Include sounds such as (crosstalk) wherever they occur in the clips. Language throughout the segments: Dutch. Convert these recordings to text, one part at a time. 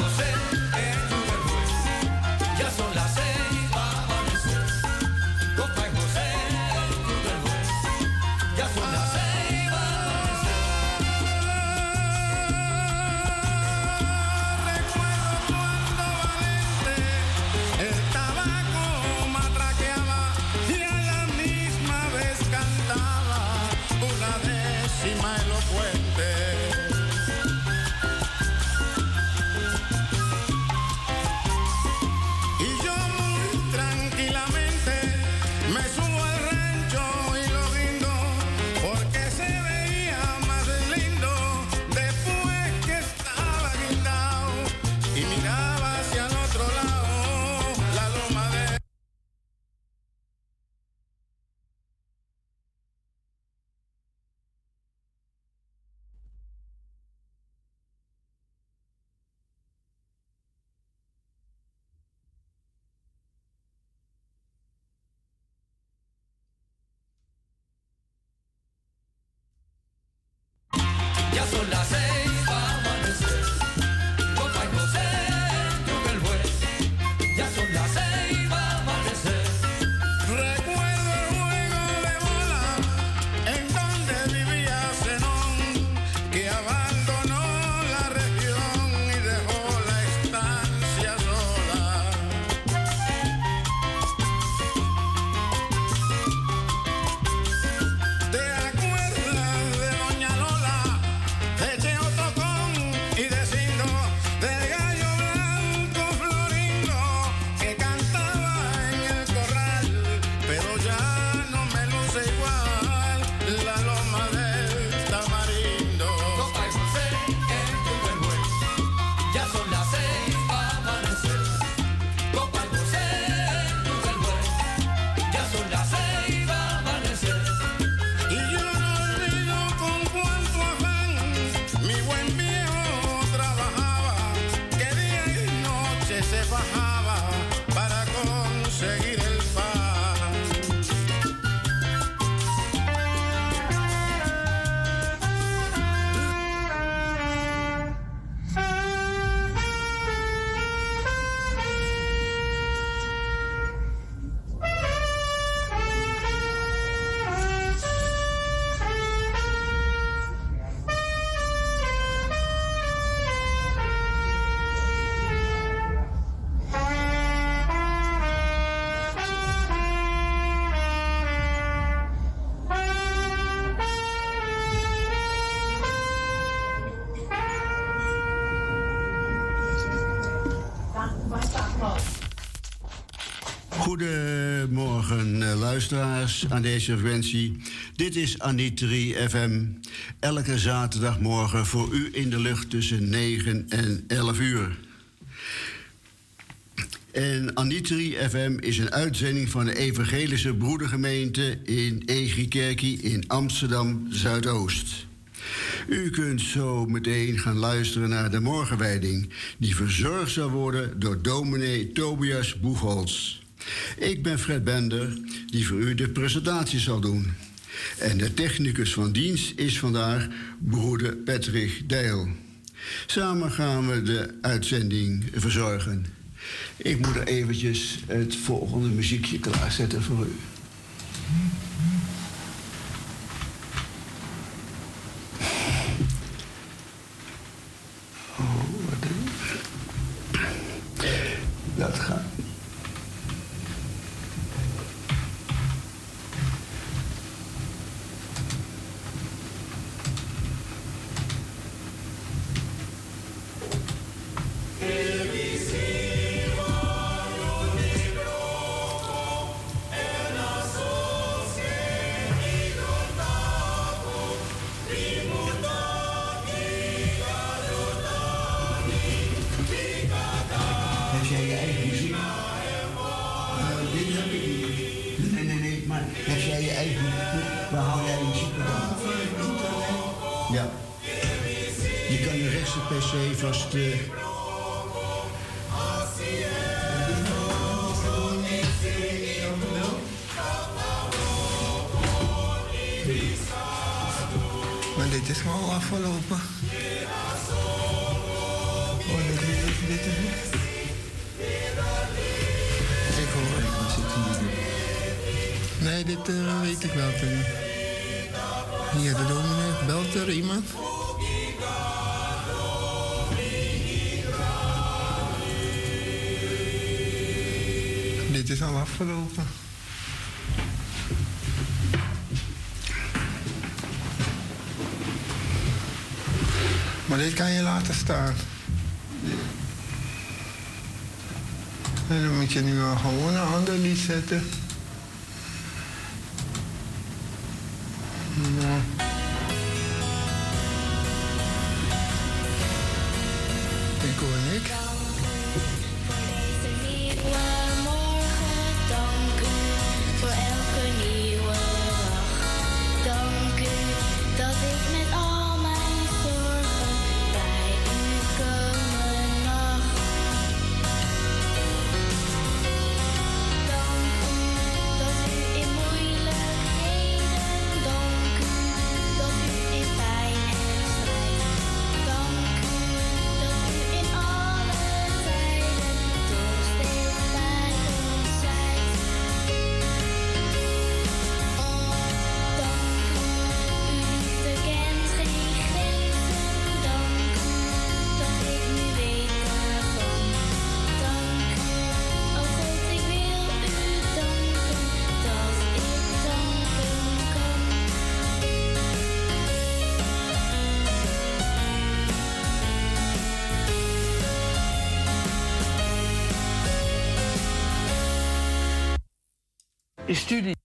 José. Goedemorgen, eh, luisteraars aan deze frequentie. Dit is Anitri FM. Elke zaterdagmorgen voor u in de lucht tussen 9 en 11 uur. En Anitri FM is een uitzending van de Evangelische Broedergemeente in Egikerkie in Amsterdam Zuidoost. U kunt zo meteen gaan luisteren naar de morgenwijding, die verzorgd zal worden door dominee Tobias Boegholz. Ik ben Fred Bender, die voor u de presentatie zal doen. En de technicus van dienst is vandaag broeder Patrick Deil. Samen gaan we de uitzending verzorgen. Ik moet er eventjes het volgende muziekje klaarzetten voor u. gewoon een ander lied zetten. is studie.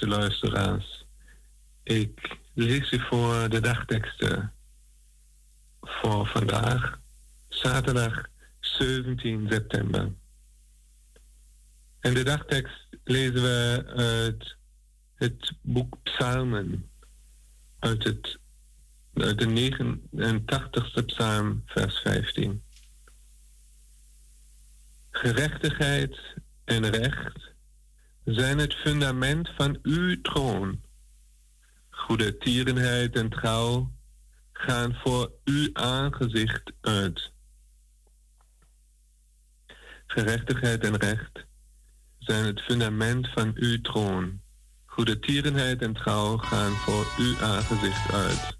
Luisteraars. Ik lees u voor de dagteksten voor vandaag, zaterdag 17 september. En de dagtekst lezen we uit het boek Psalmen, uit, het, uit de 89ste psalm, vers 15. Gerechtigheid en recht zijn het fundament van uw troon. Goede tierenheid en trouw gaan voor uw aangezicht uit. Gerechtigheid en recht zijn het fundament van uw troon. Goede tierenheid en trouw gaan voor uw aangezicht uit.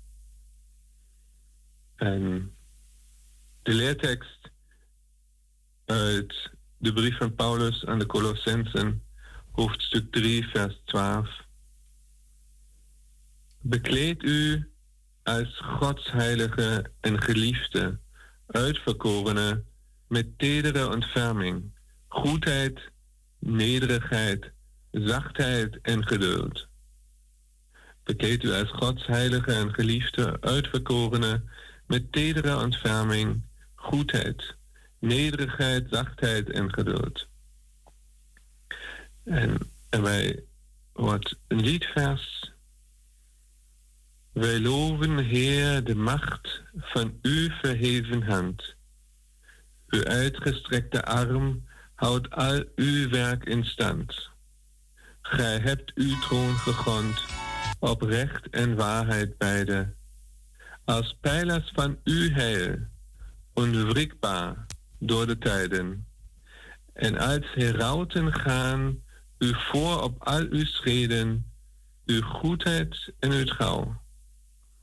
En de leertekst uit de brief van Paulus aan de Colossensen hoofdstuk 3, vers 12. Bekleed u als Gods heilige en geliefde, uitverkorene, met tedere ontferming, goedheid, nederigheid, zachtheid en geduld. Bekleed u als Gods heilige en geliefde, uitverkorene, met tedere ontferming, goedheid, nederigheid, zachtheid en geduld. En wordt een liedvers Wij loven, Heer, de macht van uw verheven hand. Uw uitgestrekte arm houdt al uw werk in stand. Gij hebt uw troon gegrond op recht en waarheid beide. Als pijlers van uw heil, onwrikbaar door de tijden. En als herauten gaan u voor op al uw schreden, uw goedheid en uw trouw,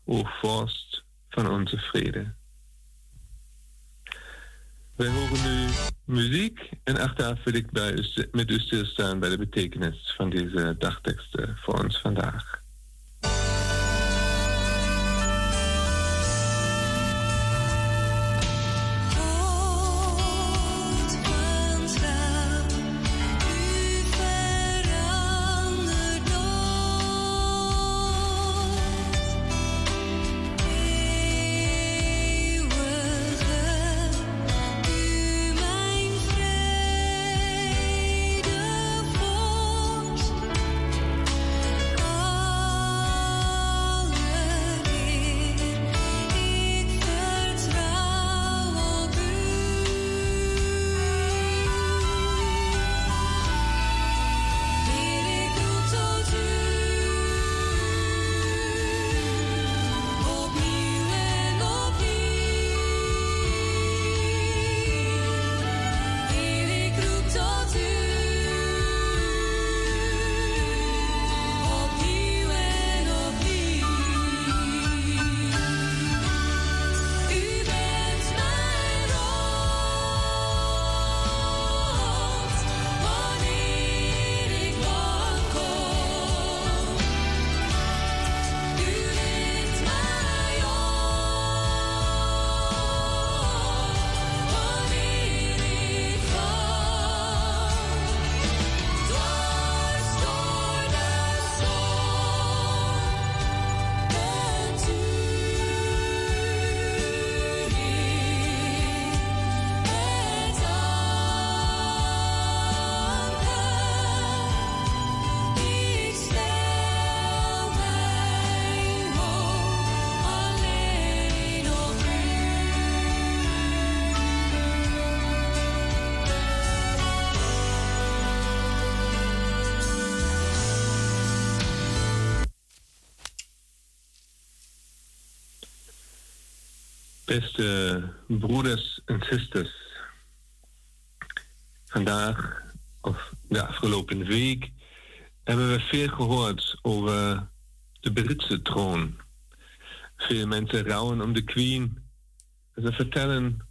o vorst van onze vrede. Wij horen nu muziek en achteraf wil ik bij u, met u stilstaan bij de betekenis van deze dagteksten voor ons vandaag. Beste broeders en zusters, vandaag of de afgelopen week hebben we veel gehoord over de Britse troon. Veel mensen rouwen om de Queen. Ze vertellen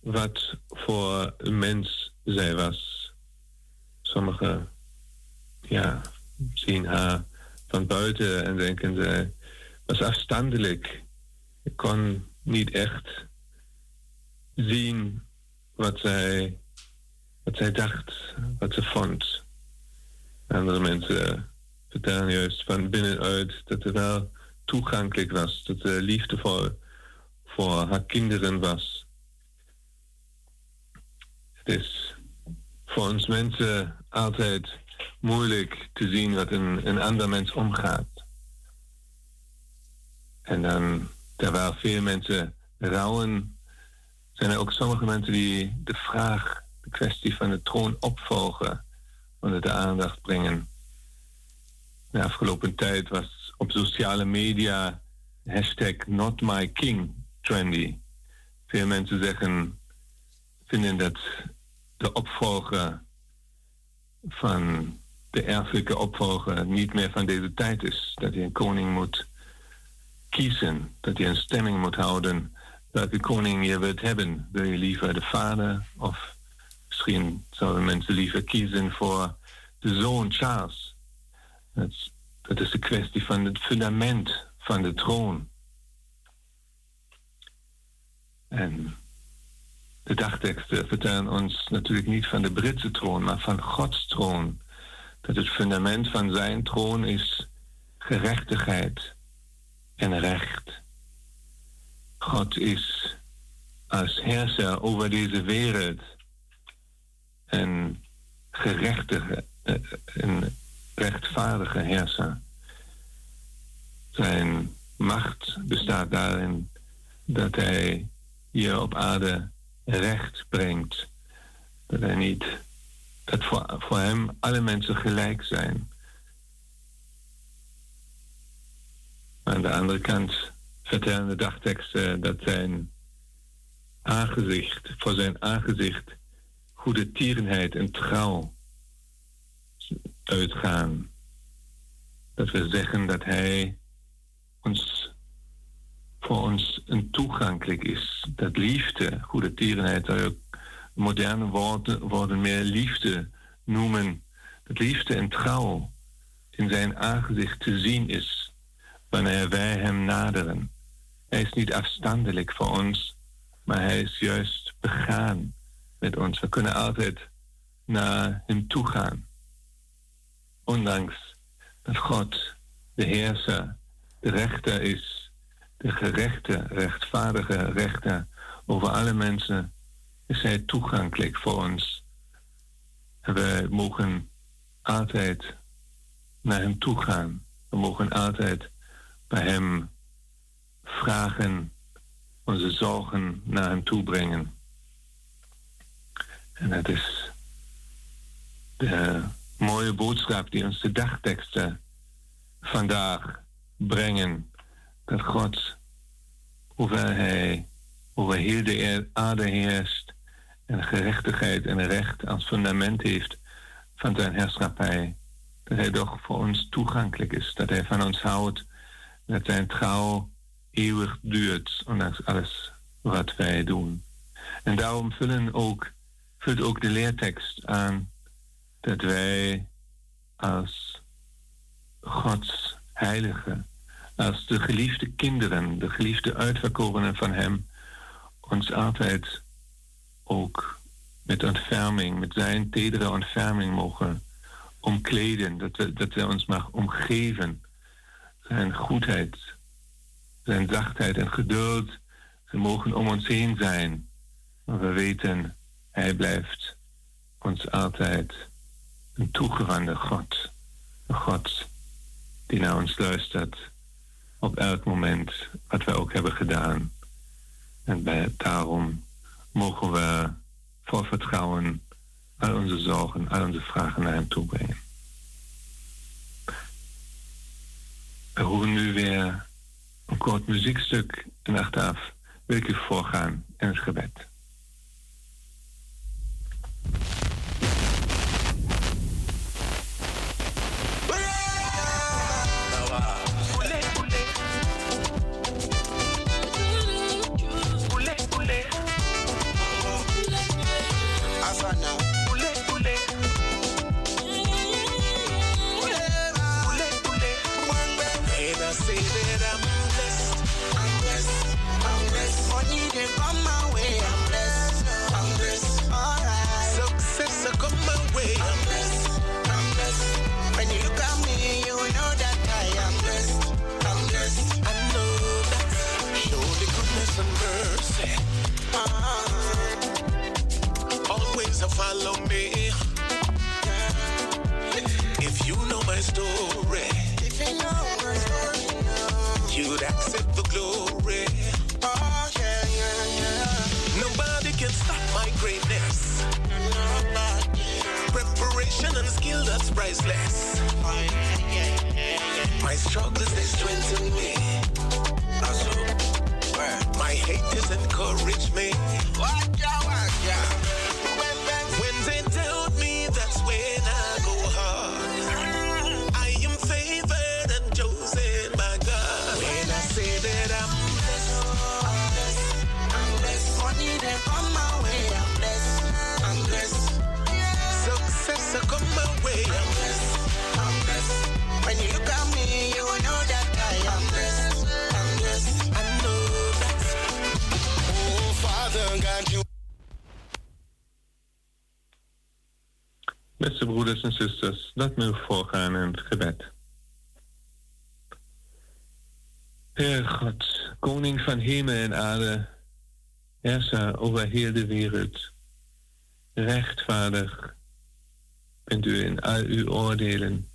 wat voor een mens zij was. Sommigen ja, zien haar van buiten en denken ze was afstandelijk. Ik kon niet echt zien wat zij, wat zij dacht, wat ze vond. Andere mensen vertellen juist van binnenuit dat ze wel toegankelijk was, dat ze liefdevol voor haar kinderen was. Het is voor ons mensen altijd moeilijk te zien wat een, een ander mens omgaat. En dan terwijl veel mensen rouwen, zijn er ook sommige mensen die de vraag, de kwestie van de troon opvolgen, onder de aandacht brengen. De afgelopen tijd was op sociale media hashtag not my king trendy. Veel mensen zeggen, vinden dat de opvolger van de erfelijke opvolger niet meer van deze tijd is. Dat hij een koning moet kiezen, dat je een stemming moet houden welke koning je wilt hebben. Wil je liever de vader of misschien zouden mensen liever kiezen voor de zoon Charles. Dat is, dat de kwestie van het fundament van de troon. En de dagteksten vertellen ons natuurlijk niet van de Britse troon, maar van Gods troon. Dat het fundament van zijn troon is gerechtigheid, en recht. God is als heerser over deze wereld een gerechtige en rechtvaardige heerser. Zijn macht bestaat daarin dat hij hier op aarde recht brengt. Dat hij niet, dat voor, voor hem alle mensen gelijk zijn. Aan de andere kant vertellen de dagteksten dat zijn aangezicht, voor zijn aangezicht, goede tierenheid en trouw uitgaan. Dat we zeggen dat hij ons, voor ons een toegankelijk is. Dat liefde, goede tierenheid, moderne woorden, woorden meer liefde noemen. Dat liefde en trouw in zijn aangezicht te zien is wanneer wij hem naderen. Hij is niet afstandelijk voor ons, maar hij is juist begaan met ons. We kunnen altijd naar hem toe gaan. Ondanks dat God de heerser, de rechter is, de gerechte, rechtvaardige rechter over alle mensen, is hij toegankelijk voor ons. En we mogen altijd naar hem toe gaan. We mogen altijd bij hem vragen, onze zorgen naar hem toe brengen. En dat is de mooie boodschap die ons de dagteksten vandaag brengen. Dat God, hoewel Hij over heel de aarde heerst en gerechtigheid en recht als fundament heeft van zijn heerschappij, dat Hij toch voor ons toegankelijk is, dat Hij van ons houdt, dat zijn trouw eeuwig duurt, ondanks alles wat wij doen. En daarom vullen ook, vult ook de leertekst aan dat wij als Gods heilige, als de geliefde kinderen, de geliefde uitverkorenen van Hem, ons altijd ook met ontferming, met zijn tedere ontferming mogen omkleden, dat we, we ons mag omgeven, zijn goedheid, zijn zachtheid en geduld. Ze mogen om ons heen zijn. Maar we weten, Hij blijft ons altijd een toegewande God. Een God die naar ons luistert op elk moment wat we ook hebben gedaan. En daarom mogen we vol vertrouwen al onze zorgen, al onze vragen naar Hem toe brengen. We horen nu weer een kort muziekstuk en achteraf wil ik u voorgaan in het gebed. Always follow me. If you know my story, if you know my story, you'd accept the glory. Oh yeah, yeah, yeah. Nobody can stop my greatness. Preparation and skill that's priceless. My struggles they strengthen me. Also. Might hate this, encourage me. Watch out, watch out. Over heel de wereld. Rechtvaardig bent u in al uw oordelen.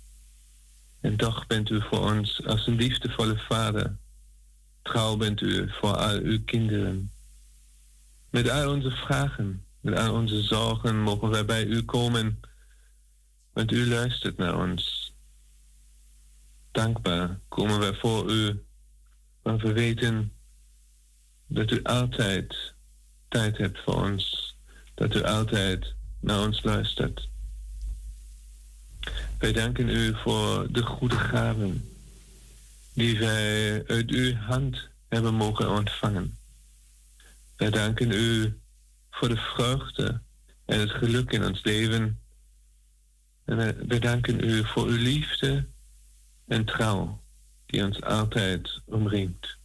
En toch bent u voor ons als een liefdevolle vader trouw bent u voor al uw kinderen. Met al onze vragen, met al onze zorgen mogen wij bij u komen, want u luistert naar ons. Dankbaar komen wij voor u, want we weten dat u altijd tijd hebt voor ons, dat u altijd naar ons luistert. Wij danken u voor de goede gaven die wij uit uw hand hebben mogen ontvangen. Wij danken u voor de vreugde en het geluk in ons leven. En wij danken u voor uw liefde en trouw die ons altijd omringt.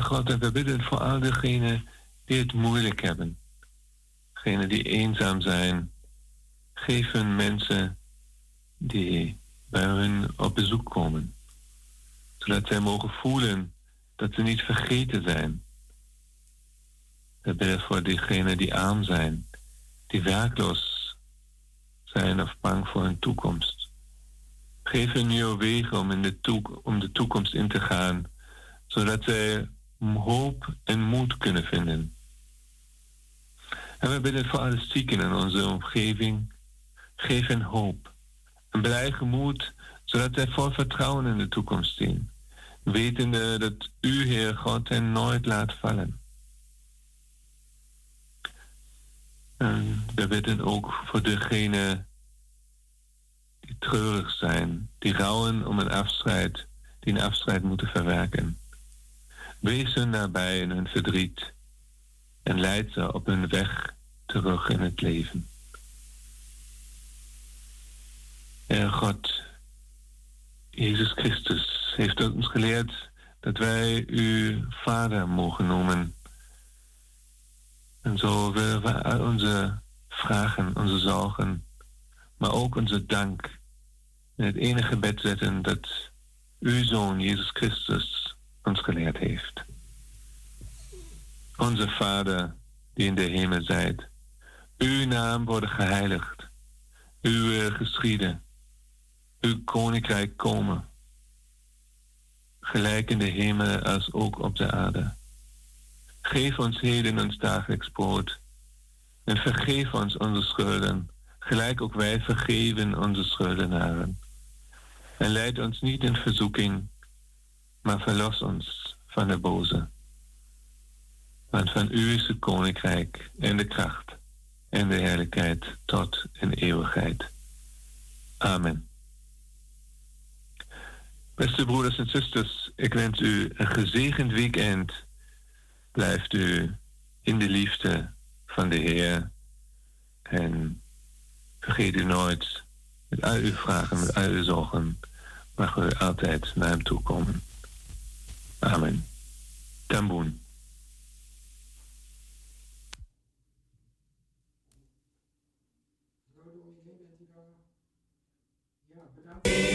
God, en we bidden voor al diegenen die het moeilijk hebben. Degenen die eenzaam zijn. Geef mensen die bij hun op bezoek komen. Zodat zij mogen voelen dat ze niet vergeten zijn. We bidden voor diegenen die arm zijn, die werkloos zijn of bang voor hun toekomst. Geef hun nieuwe wegen om, in de om de toekomst in te gaan, zodat zij hoop en moed kunnen vinden. En we bidden voor alle zieken in onze omgeving. Geef hen hoop, een blij gemoed, zodat zij vol vertrouwen in de toekomst zien wetende dat u, Heer God, hen nooit laat vallen. En we bidden ook voor degenen die treurig zijn, die rouwen om een afscheid, die een afscheid moeten verwerken. Wees hun nabij in hun verdriet en leid ze op hun weg terug in het leven. Heer God, Jezus Christus heeft ons geleerd dat wij u Vader mogen noemen. En zo willen we onze vragen, onze zorgen, maar ook onze dank in het enige bed zetten dat uw Zoon Jezus Christus ons geleerd heeft. Onze Vader die in de hemel zijt, uw naam worden geheiligd, uw geschieden uw koninkrijk komen, gelijk in de hemel als ook op de aarde. Geef ons heden ons dagelijks brood en vergeef ons onze schulden, gelijk ook wij vergeven onze schuldenaren. En leid ons niet in verzoeking, maar verlos ons van de boze. Want van u is het koninkrijk en de kracht en de heerlijkheid tot in eeuwigheid. Amen. Beste broeders en zusters, ik wens u een gezegend weekend. Blijft u in de liefde van de Heer. En vergeet u nooit, met al uw vragen, met al uw zorgen, mag u altijd naar hem toe komen. Amen. Tamboen. see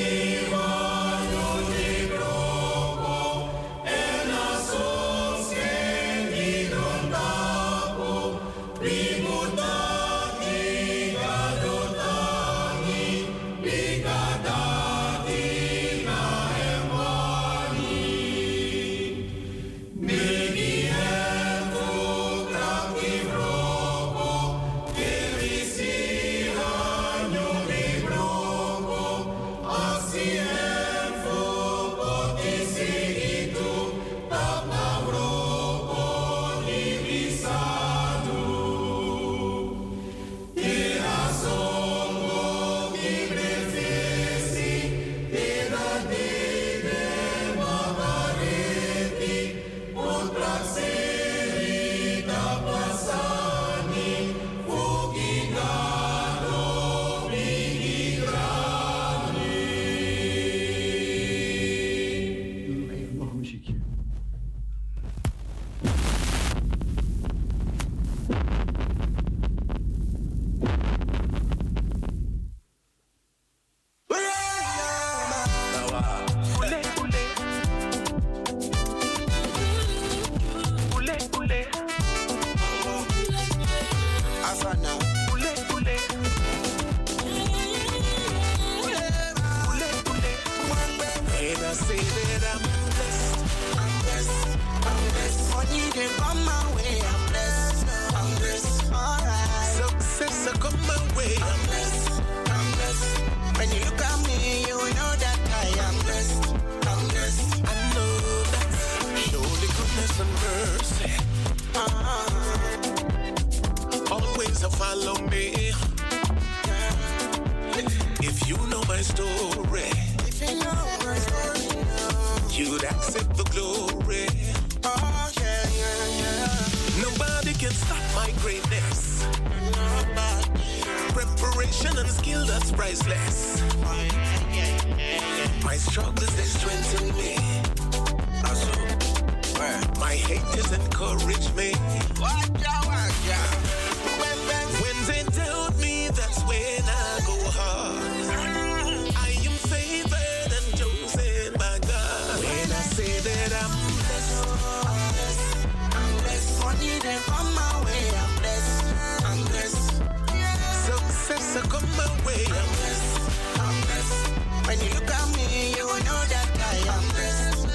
When you look at me, you know that I am blessed,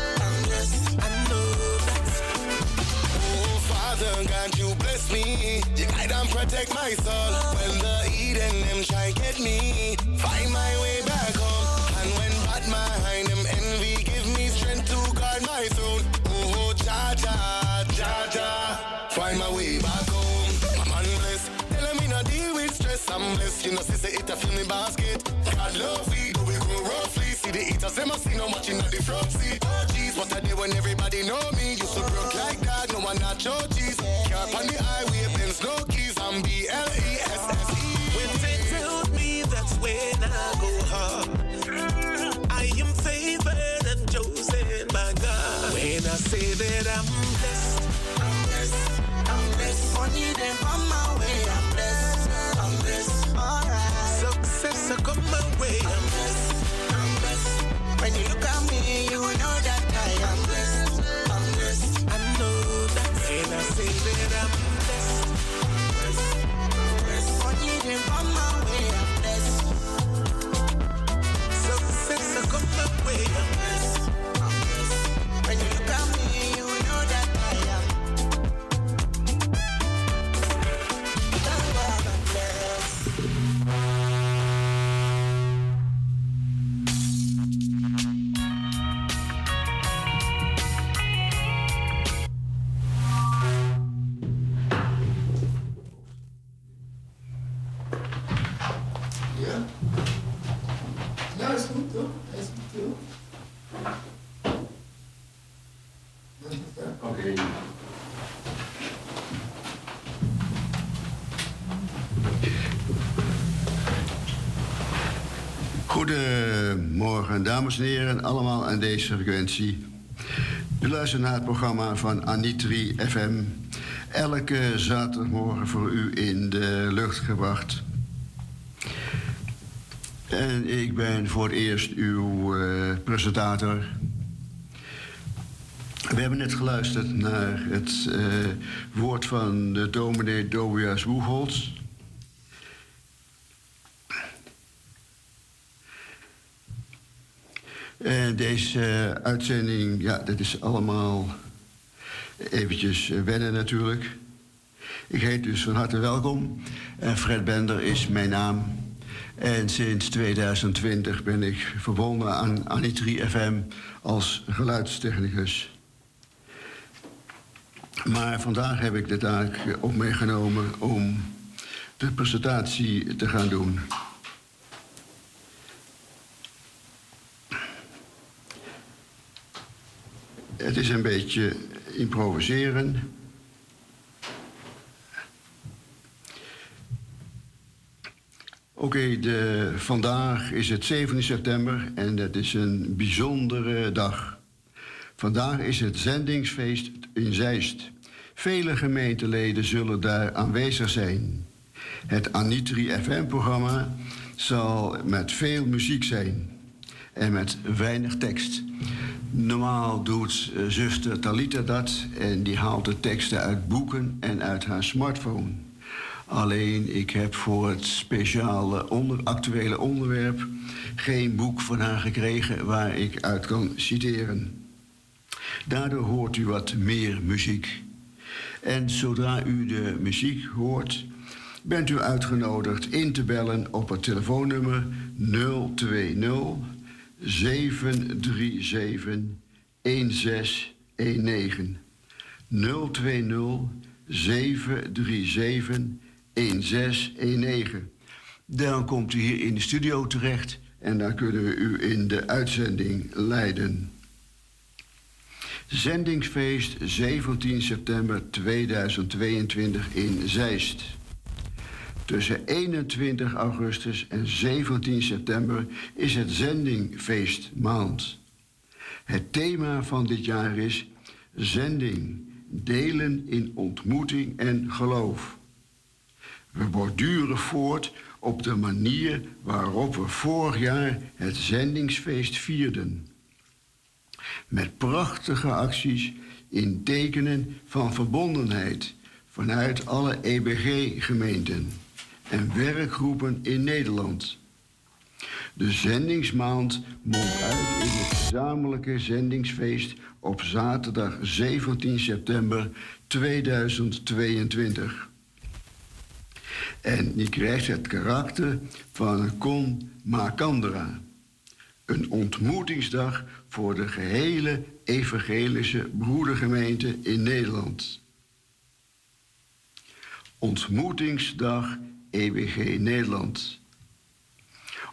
I know. Oh, Father, God, you bless me. You guide and protect my soul. When the Eden them try get me, find my way back. chef in the basket. God love we, do we grow roughly. See the eaters, they must see no matching on the front seat. Oh jeez, what I did when everybody know me. Used to broke like that, no one not your cheese. Car on the highway, pins no keys. I'm B-L-E-S-S-E. When they tell me that's when I go hard. I am favored and chosen by God. When I say that I'm blessed, I'm blessed, I'm blessed. Funny them on my way, I'm way. I'm blessed, I'm blessed. When you look at me, you know that I am blessed, I'm blessed. I know that when I say that I'm blessed, I'm blessed, I'm blessed. On my way, I'm blessed. Success, I come my way, I'm blessed. dames en heren, allemaal aan deze frequentie. U luistert naar het programma van Anitri FM. Elke zaterdagmorgen voor u in de lucht gebracht. En ik ben voor het eerst uw eh, presentator. We hebben net geluisterd naar het eh, woord van de dominee Dobias Woegholz. En deze uitzending, ja, dat is allemaal eventjes eh, wennen natuurlijk. Ik heet dus van harte welkom. Eh, Fred Bender is mijn naam. En sinds 2020 ben ik verbonden aan Anitri FM als geluidstechnicus. Maar vandaag heb ik de taak op meegenomen om de presentatie te gaan doen. Het is een beetje improviseren. Oké, vandaag is het 7 september en dat is een bijzondere dag. Vandaag is het zendingsfeest in Zeist. Vele gemeenteleden zullen daar aanwezig zijn. Het Anitri FM-programma zal met veel muziek zijn en met weinig tekst. Normaal doet uh, zuster Talita dat en die haalt de teksten uit boeken en uit haar smartphone. Alleen ik heb voor het speciale onder, actuele onderwerp geen boek van haar gekregen waar ik uit kan citeren. Daardoor hoort u wat meer muziek. En zodra u de muziek hoort, bent u uitgenodigd in te bellen op het telefoonnummer 020 737 1619. 020 737 1619. Dan komt u hier in de studio terecht en dan kunnen we u in de uitzending leiden. Zendingsfeest 17 september 2022 in Zeist. Tussen 21 augustus en 17 september is het zendingfeestmaand. Het thema van dit jaar is zending, delen in ontmoeting en geloof. We borduren voort op de manier waarop we vorig jaar het zendingsfeest vierden. Met prachtige acties in tekenen van verbondenheid vanuit alle EBG-gemeenten en werkgroepen in Nederland. De zendingsmaand mondt uit in het gezamenlijke zendingsfeest op zaterdag 17 september 2022. En die krijgt het karakter van een con macandra. Een ontmoetingsdag voor de gehele evangelische broedergemeente in Nederland. Ontmoetingsdag EBG Nederland.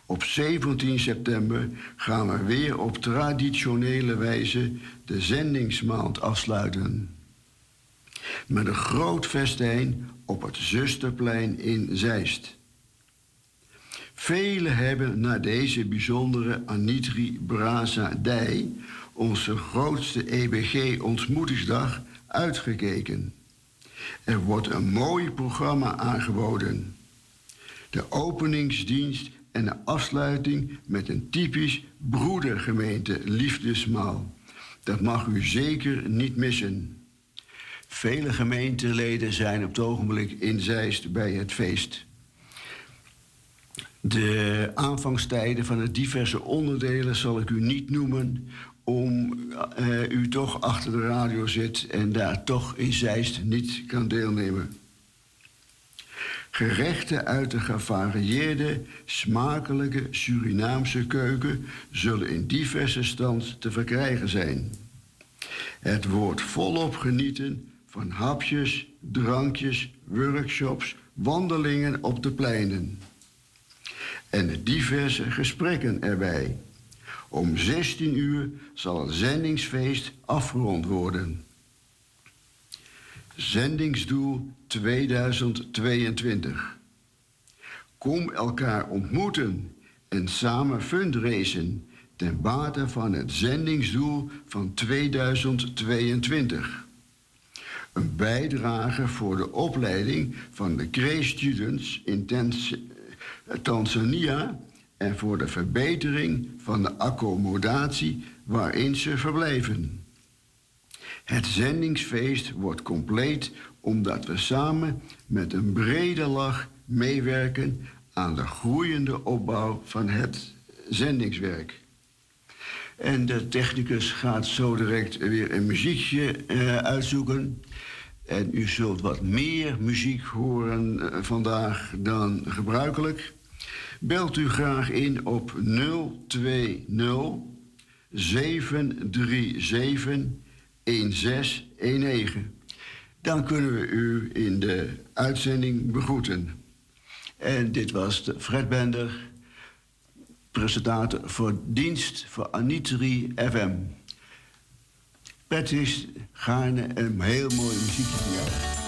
Op 17 september gaan we weer op traditionele wijze de zendingsmaand afsluiten. Met een groot festijn op het Zusterplein in Zeist. Velen hebben naar deze bijzondere Anitri Braza Dij, onze grootste EBG-ontmoetingsdag, uitgekeken. Er wordt een mooi programma aangeboden. De openingsdienst en de afsluiting met een typisch broedergemeente liefdesmaal. Dat mag u zeker niet missen. Vele gemeenteleden zijn op het ogenblik in Zeist bij het feest. De aanvangstijden van de diverse onderdelen zal ik u niet noemen, om uh, u toch achter de radio zit en daar toch in Zeist niet kan deelnemen. Gerechten uit de gevarieerde, smakelijke Surinaamse keuken zullen in diverse stand te verkrijgen zijn. Het wordt volop genieten van hapjes, drankjes, workshops, wandelingen op de pleinen. En diverse gesprekken erbij. Om 16 uur zal het zendingsfeest afgerond worden. Zendingsdoel 2022. Kom elkaar ontmoeten en samen fundraisen ten bate van het zendingsdoel van 2022. Een bijdrage voor de opleiding van de Cree-students in Tanzania en voor de verbetering van de accommodatie waarin ze verblijven. Het zendingsfeest wordt compleet omdat we samen met een brede lach meewerken aan de groeiende opbouw van het zendingswerk. En de technicus gaat zo direct weer een muziekje uh, uitzoeken. En u zult wat meer muziek horen uh, vandaag dan gebruikelijk. Belt u graag in op 020 737 1619. Dan kunnen we u in de uitzending begroeten. En dit was de Fred Bender, presentator voor dienst voor Anitri FM. Patrice, gaarne een heel mooi muziekje van jou.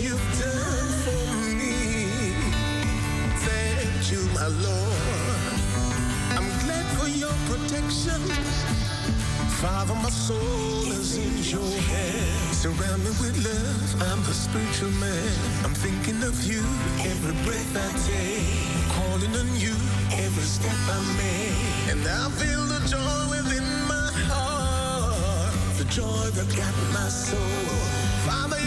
you've done for me. Thank you, my Lord. I'm glad for your protection. Father, my soul is in your hands. Surround me with love. I'm a spiritual man. I'm thinking of you every breath I take. Calling on you every step I make. And I feel the joy within my heart. The joy that got my soul. Father,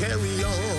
carry on.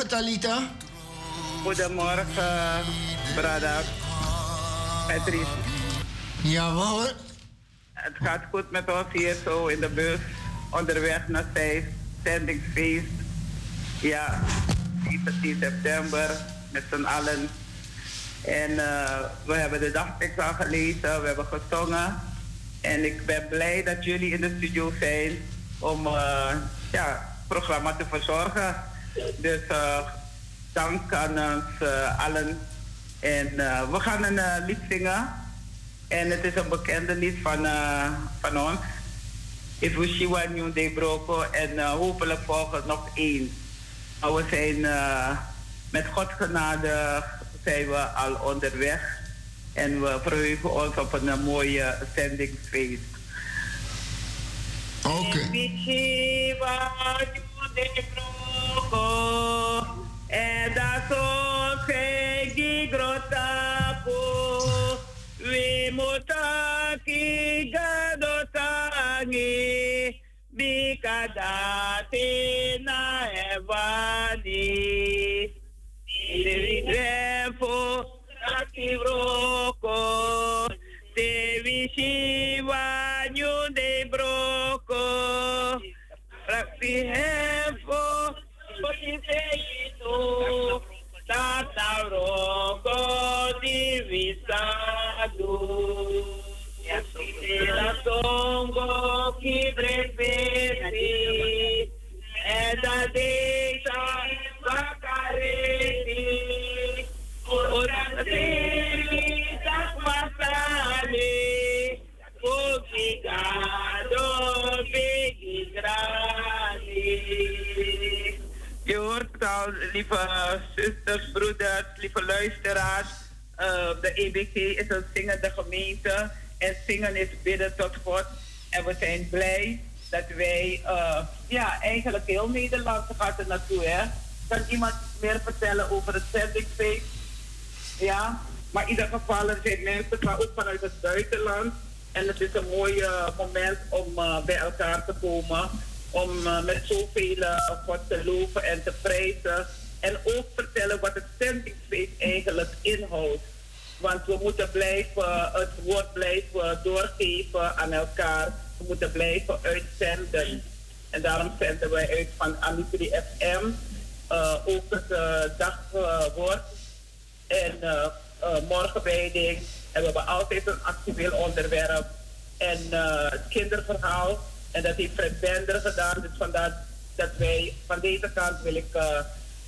Goedemorgen, Talita. Goedemorgen, Brada. Patrice. Ja, hoor. Het gaat goed met ons hier zo in de bus. Onderweg naar Stijf. Zendingsfeest. Ja, 17 september met z'n allen. En uh, we hebben de dagtekst al gelezen, we hebben gezongen. En ik ben blij dat jullie in de studio zijn om uh, ja, het programma te verzorgen. Dus uh, dank aan ons allen. En we gaan een lied zingen. En het is een bekende lied van, van ons. If we see one new day broko. En hopelijk volgt nog één. Maar we zijn met Gods genade zijn we al onderweg. En we verheugen ons op een mooie zendingsfeest. Oké. En Bikadate na evani. Grefo, Akibroko, Devi Shiva, New De Broko, Hefo, Songo ki breveti, and the data lieve zusters, broeders, lieve luisteraars. Uh, de EBG is een zingende gemeente. En zingen is bidden tot God. En we zijn blij dat wij, uh, ja, eigenlijk heel Nederland gaat er naartoe, hè. Kan iemand meer vertellen over het zendingsfeest? Ja, maar in ieder geval, er zijn mensen, maar ook vanuit het buitenland. En het is een mooi moment om bij elkaar te komen. Om uh, met zoveel God te loven en te prijzen. En ook vertellen wat het zendingsfeest eigenlijk inhoudt. Want we moeten blijven, het woord blijven doorgeven aan elkaar. We moeten blijven uitzenden. En daarom zenden wij uit van Amitri FM. Uh, ook het dagwoord. en uh. En we hebben altijd een actueel onderwerp. En het kinderverhaal. En dat heeft Fred Bender gedaan. Dus vandaar dat wij van deze kant wil ik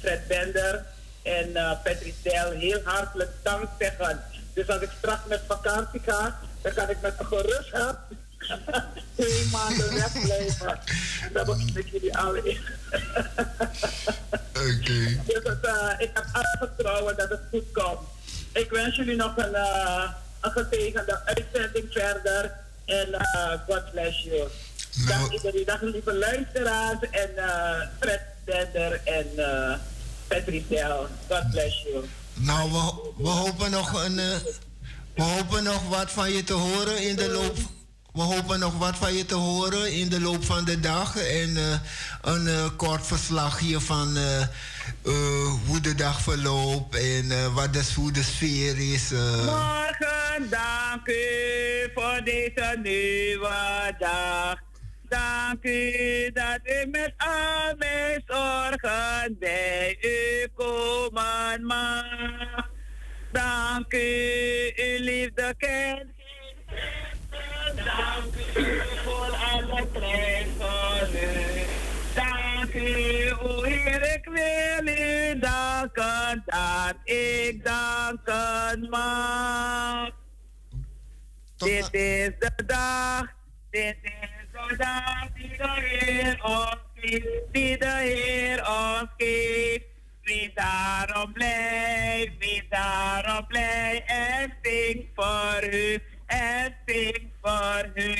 Fred Bender en uh, Patrice Del heel hartelijk dank zeggen. Dus als ik straks met vakantie ga, dan kan ik met een gerust hart (laughs) twee maanden wegblijven. Dan begin ik jullie alle in. Oké. Okay. (laughs) Dus het, uh, ik heb alle vertrouwen dat het goed komt. Ik wens jullie nog een, uh, een gezegende uitzending verder. En uh, God bless you. Nou. Dag iedereen, dag lieve luisteraars en Fred Bender en Patrice God bless you. Nou, we, we, hopen nog een, uh, we hopen nog wat van je te horen in de loop. We hopen nog wat van je te horen in de loop van de dag. En uh, een uh, kort verslagje van hoe de dag verloopt en wat de, hoe de sfeer is. Morgen dank u voor deze nieuwe dag. Dank u dat u met al mijn zorgen bij u komen mag. Dank u, uw liefde kent Dank u voor alle treffen. Dank u, o Heer, ik wil u danken dat ik danken mag. Dit is de dag, dit is zodat die de Heer ons geeft, die de Heer ons geeft. Wie daarom blij, wie daarom blij en zing voor u, en zing voor u.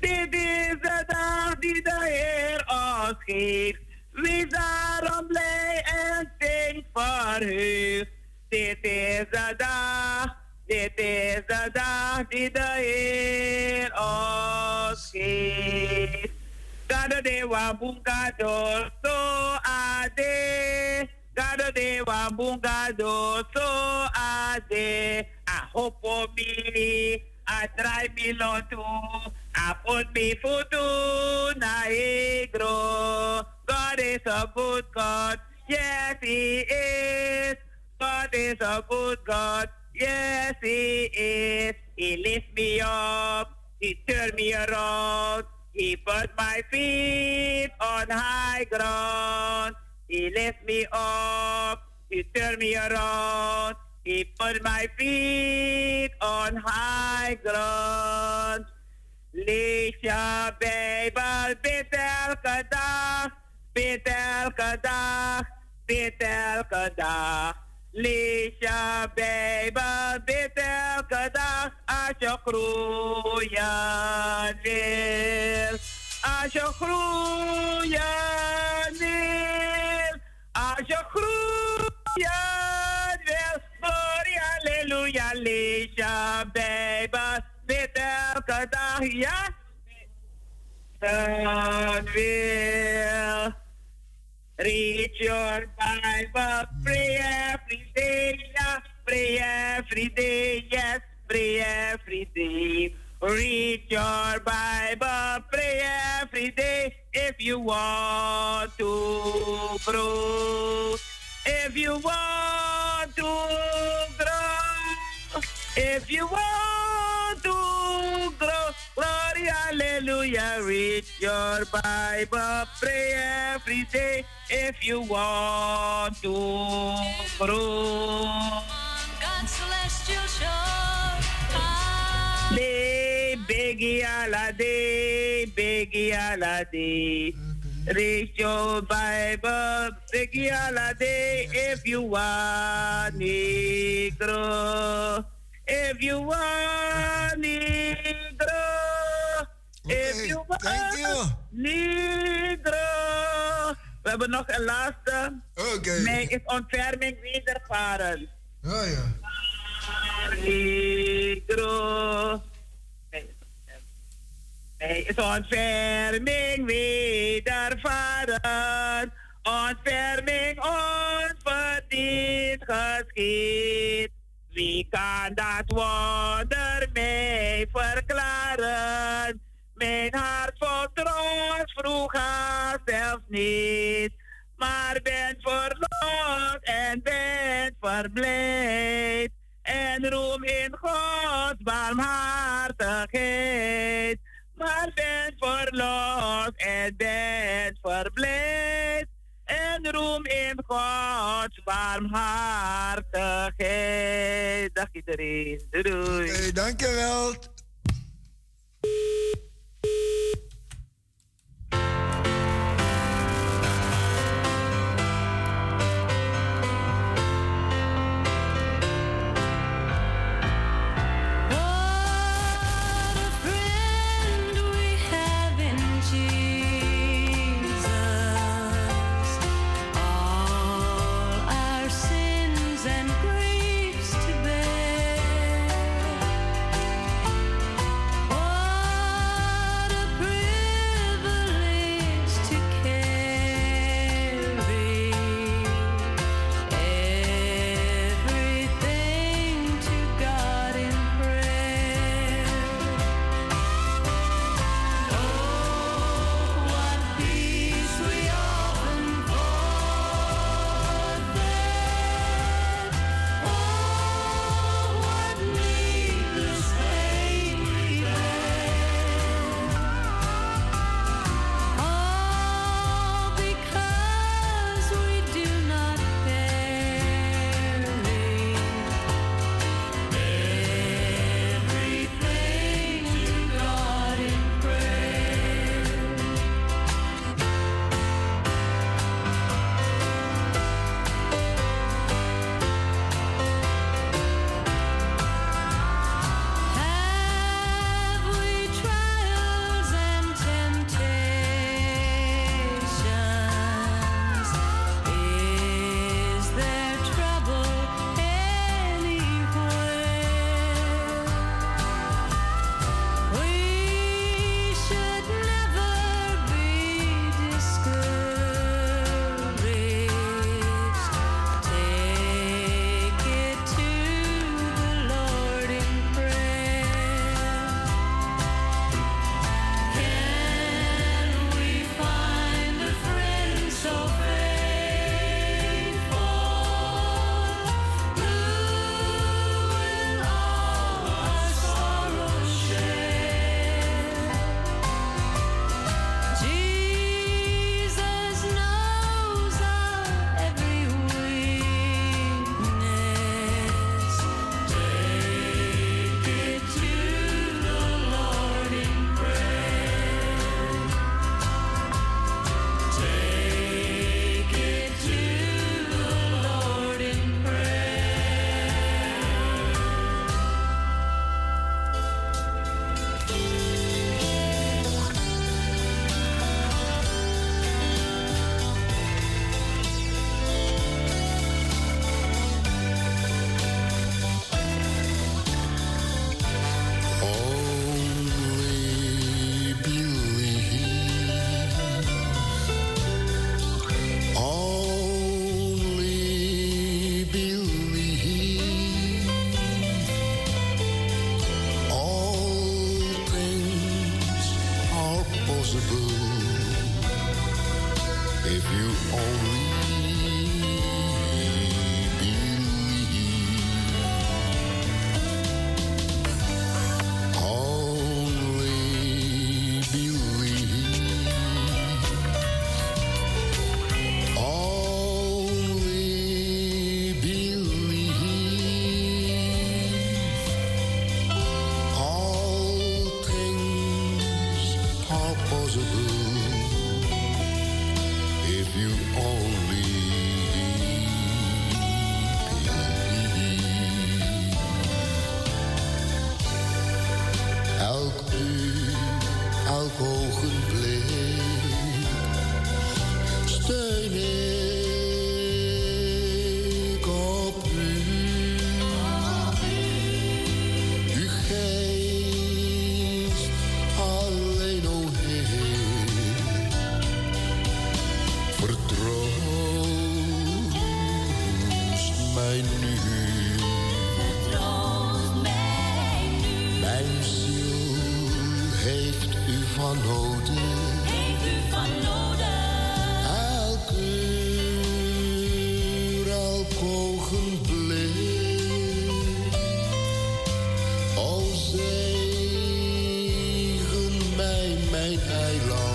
Dit is de dag die de Heer ons geeft. Wie daarom blij en zing voor u. Dit is de dag Dit is de dag die de Heer ons geeft. Kado de wabungado so ade. Gado de wabungado so ade. I hope for me. I try me lotu. I put me futu naegro. God is a good God. Yes, He is. God is a good God. Yes, He is. He lifts me up. He turned me around. He put my feet on high ground. He lifts me up. He turned me around. He put my feet on high ground. Lees je Bijbel, bid elke dag, bid elke dag, bid elke dag. Lees je Bijbel, bid elke dag, als je groeien wil. Als je groeien wil, als je groeien wil. Gloria, halleluja, lees je Bijbel, bid elke dag, ja? Dan wil. Read your Bible, pray Pray every day, yes, pray every day. Read your Bible, pray every day if you want to grow. If you want to grow, if you want hallelujah. Read your Bible, pray every day if you want to grow. God's celestial shore. Day, biggie holiday, biggie holiday. Read your Bible, biggie holiday if you want Negro. If you want Negro. If Okay, you thank you. Negro. We hebben nog een laatste. Oké. Mij is ontferming wedervaren. Oh ja. Negro. Mij is ontferming wedervaren. Ontferming onverdiend geschied. Wie kan dat wonder mij verklaren? Mijn hart vol trots vroeg zelfs niet. Maar ben verlost en ben verblijd. En roem in Gods barmhartigheid. Maar ben verlost en ben verblijd. En roem in Gods barmhartigheid. Dag iedereen. Doei doei. Hey, dankjewel. Mij, mijn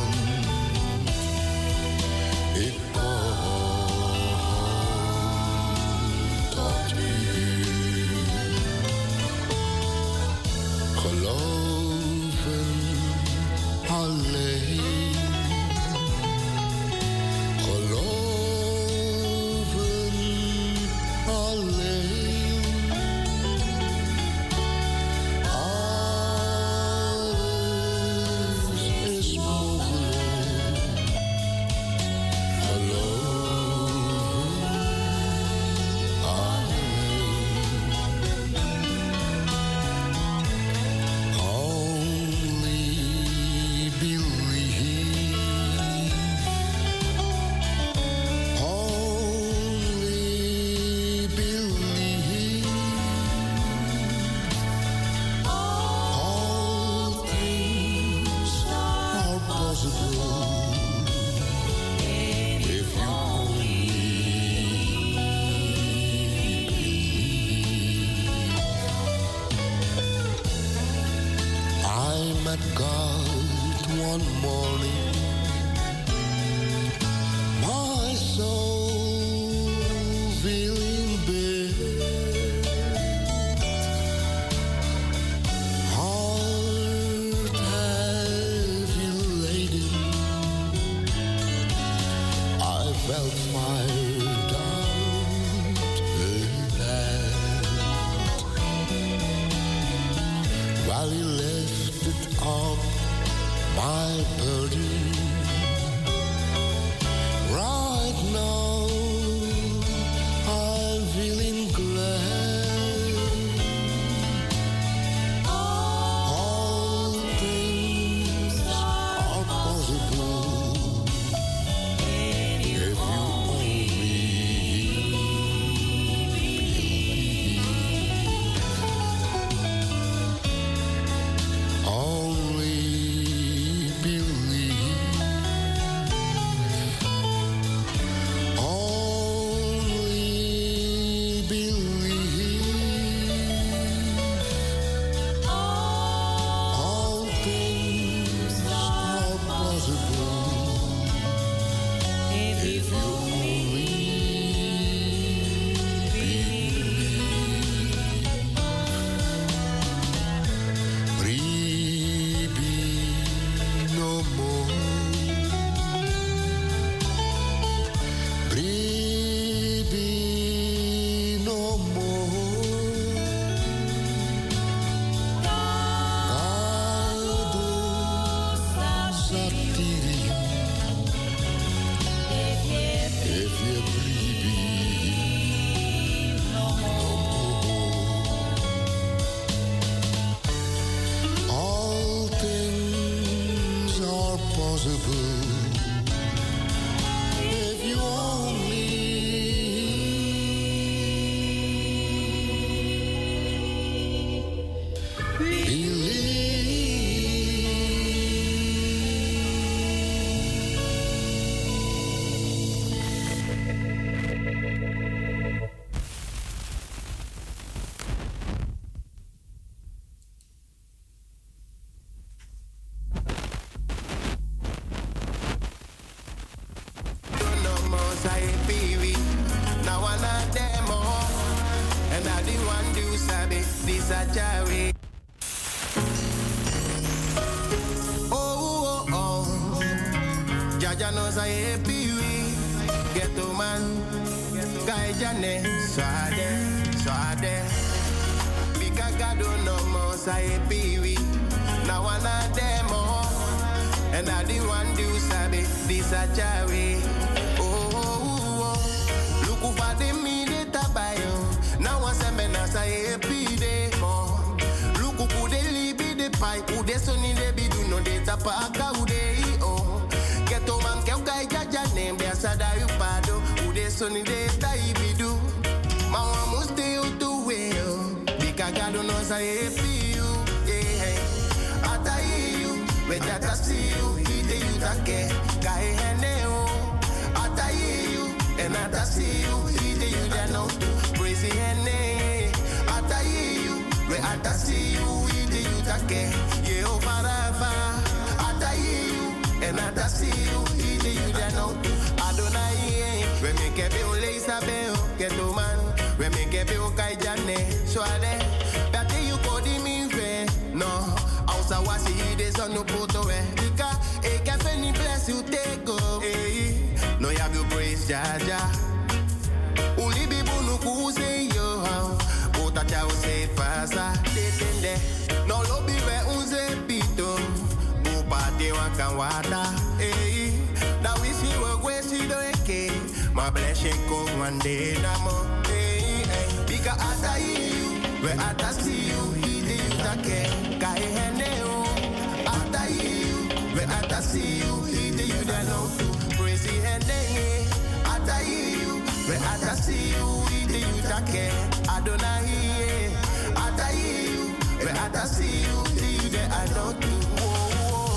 sabe, this a Jawi. Oh, oh, oh. Jaja knows I happy we man. Guy Jane, swade, swade. Bika gado no more. Now. And I the one do sabe, this a Jawi. Who de soni de tai bidu. Mawa muste you to well, bika gado no say happy you, yeah. Ata you, we jata see you, ide you take, kai hene o. Ata you, and ata see you, ide you da no, crazy hene. Ata you, we ata see you, ide you take, yeah jaja. Uli bi bunu kuze yo. Ota cha use pasa, detende. No lobby we unze pito. Upate wakan wada. Hey, da wisi we gwesi do eke. Ma blessing ko one day na mo. Hey, hey. Bika ata you, we ata see you. Ide you see you. Ide you take, Adonai. Ata you, we ata see you. Ide you da I to.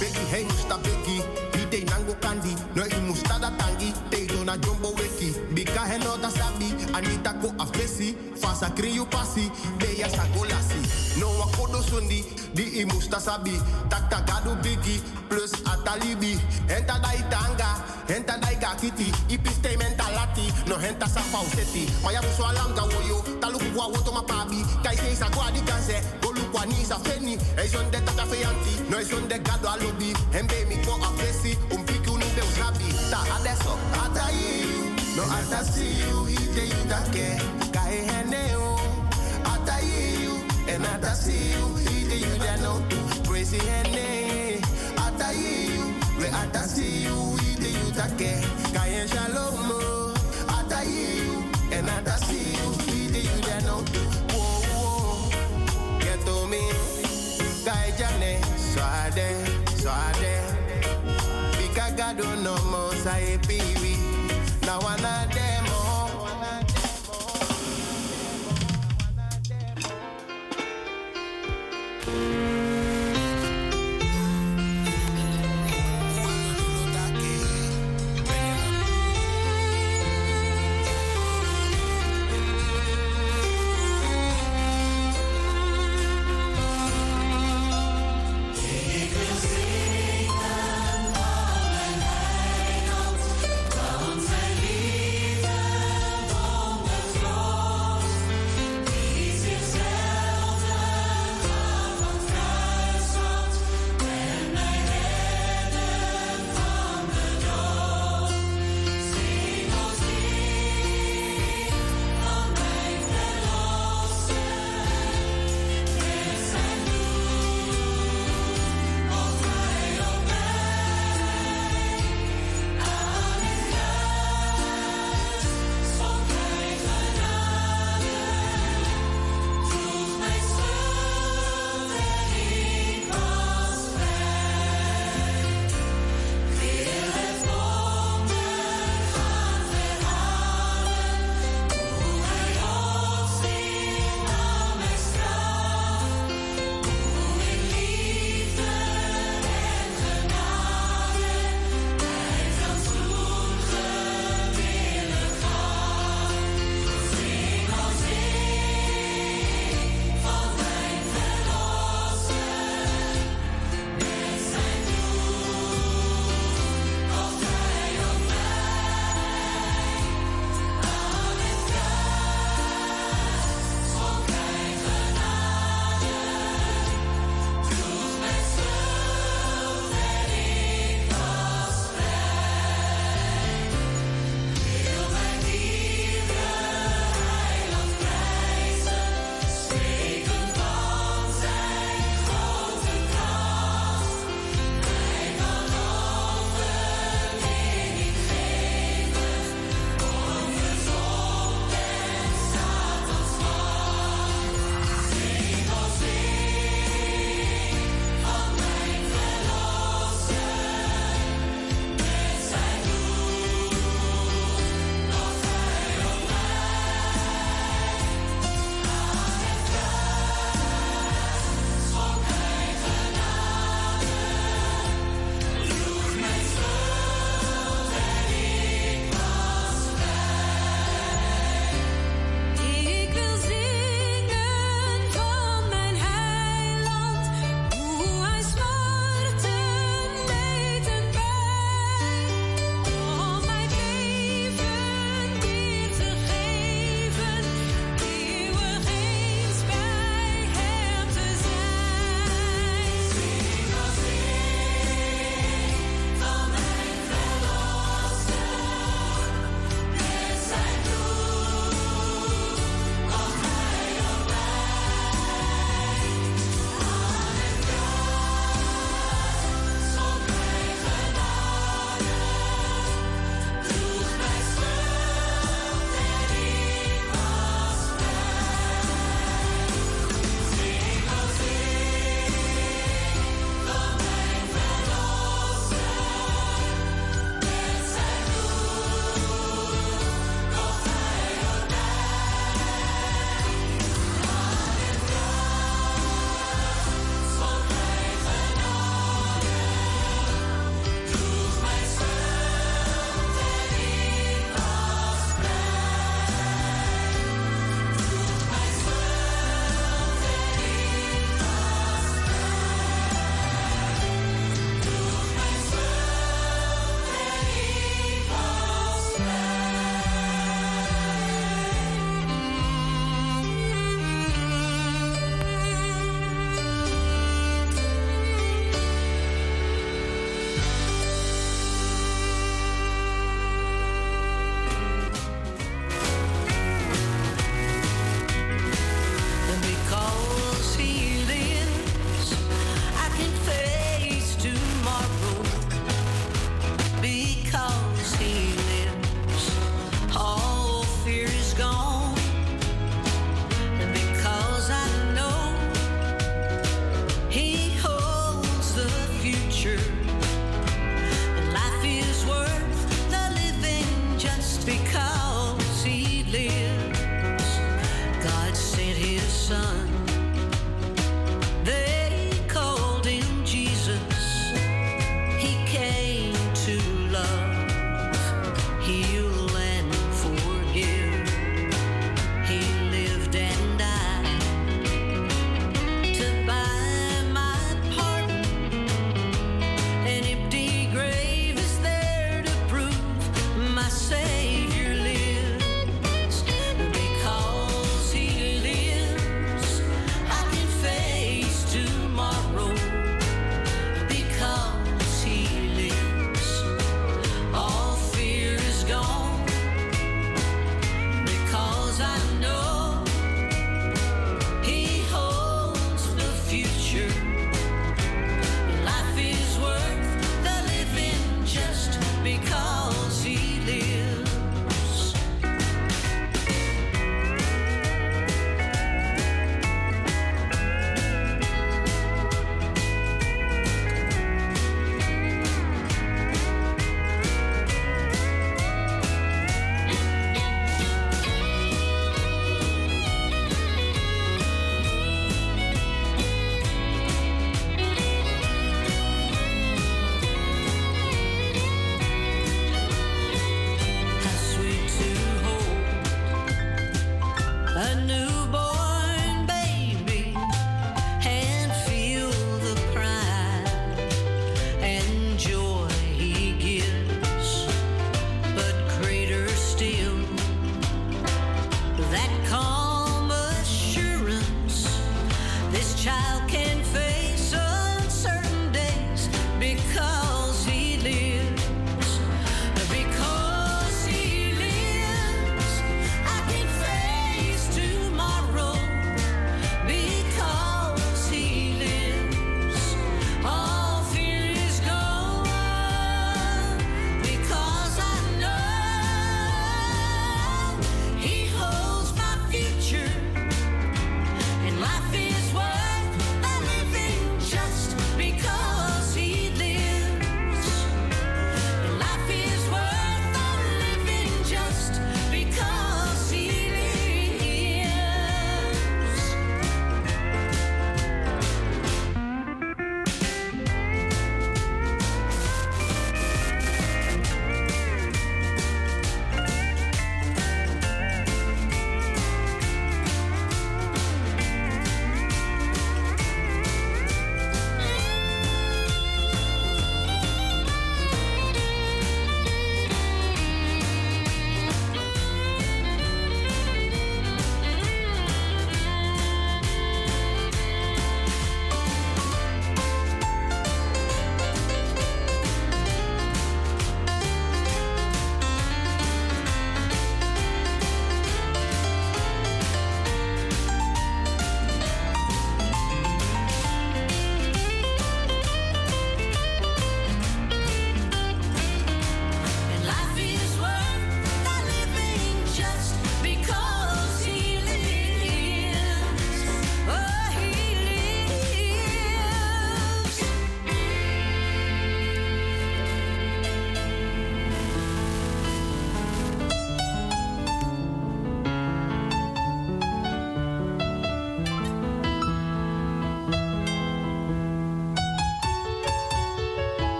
Beki hey beki Ide nango kandi No i musta da tangi Te do na jumbo weki Bika he no da sabi Anita ko afesi Fasa kriyu pasi Beya sa golasi No wa kodo sundi Di musta sabi Tak tak gado bigi Plus atalibi Enta da itanga Enta da igakiti Ipiste mentalati No henta sa pauseti. Maya muswa langa woyo Taluku kwa woto mapabi Kai se isa kwa di kanse Golu kwa ni sa feni E son de tata feyanti No e son de gado alobi Hembe mi ko afesi Un piki unu be usabi Ta adesso Ata you No ata see you And ata see you Ite you da no Crazy hene Ata you. We ata see you Ite you take Kai shalom o Ata you And ata see you Ite you da no Whoa whoa Get to me Kai jane Swade Swade Bika gado no mo Say piwi Na wana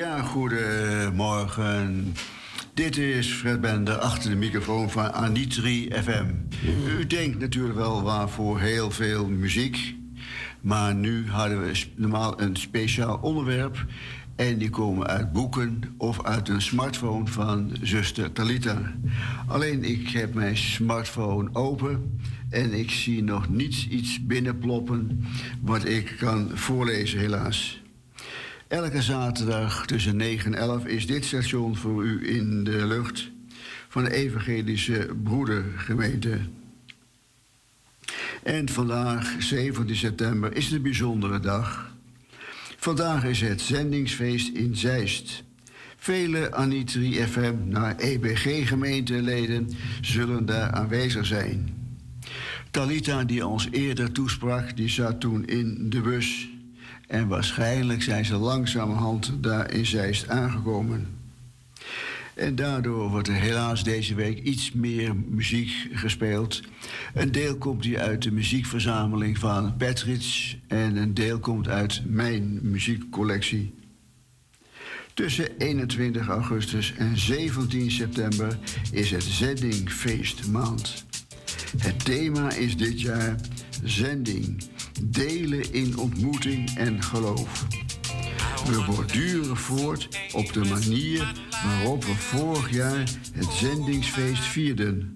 Ja, goedemorgen. Dit is Fred Bender achter de microfoon van Anitri FM. U denkt natuurlijk wel waarvoor heel veel muziek. Maar nu hadden we normaal een speciaal onderwerp. En die komen uit boeken of uit een smartphone van zuster Talita. Alleen ik heb mijn smartphone open en ik zie nog niets iets binnenploppen wat ik kan voorlezen helaas. Elke zaterdag tussen 9 en 11 is dit station voor u in de lucht van de Evangelische Broedergemeente. En vandaag, 17 september, is een bijzondere dag. Vandaag is het zendingsfeest in Zeist. Vele Anitri FM naar EBG-gemeenteleden zullen daar aanwezig zijn. Talita, die ons eerder toesprak, die zat toen in de bus. En waarschijnlijk zijn ze langzamerhand daar in Zeist aangekomen. En daardoor wordt er helaas deze week iets meer muziek gespeeld. Een deel komt hier uit de muziekverzameling van Patrich en een deel komt uit mijn muziekcollectie. Tussen 21 augustus en 17 september is het Zendingfeestmaand. Het thema is dit jaar Zending, delen in ontmoeting en geloof. We borduren voort op de manier waarop we vorig jaar het zendingsfeest vierden.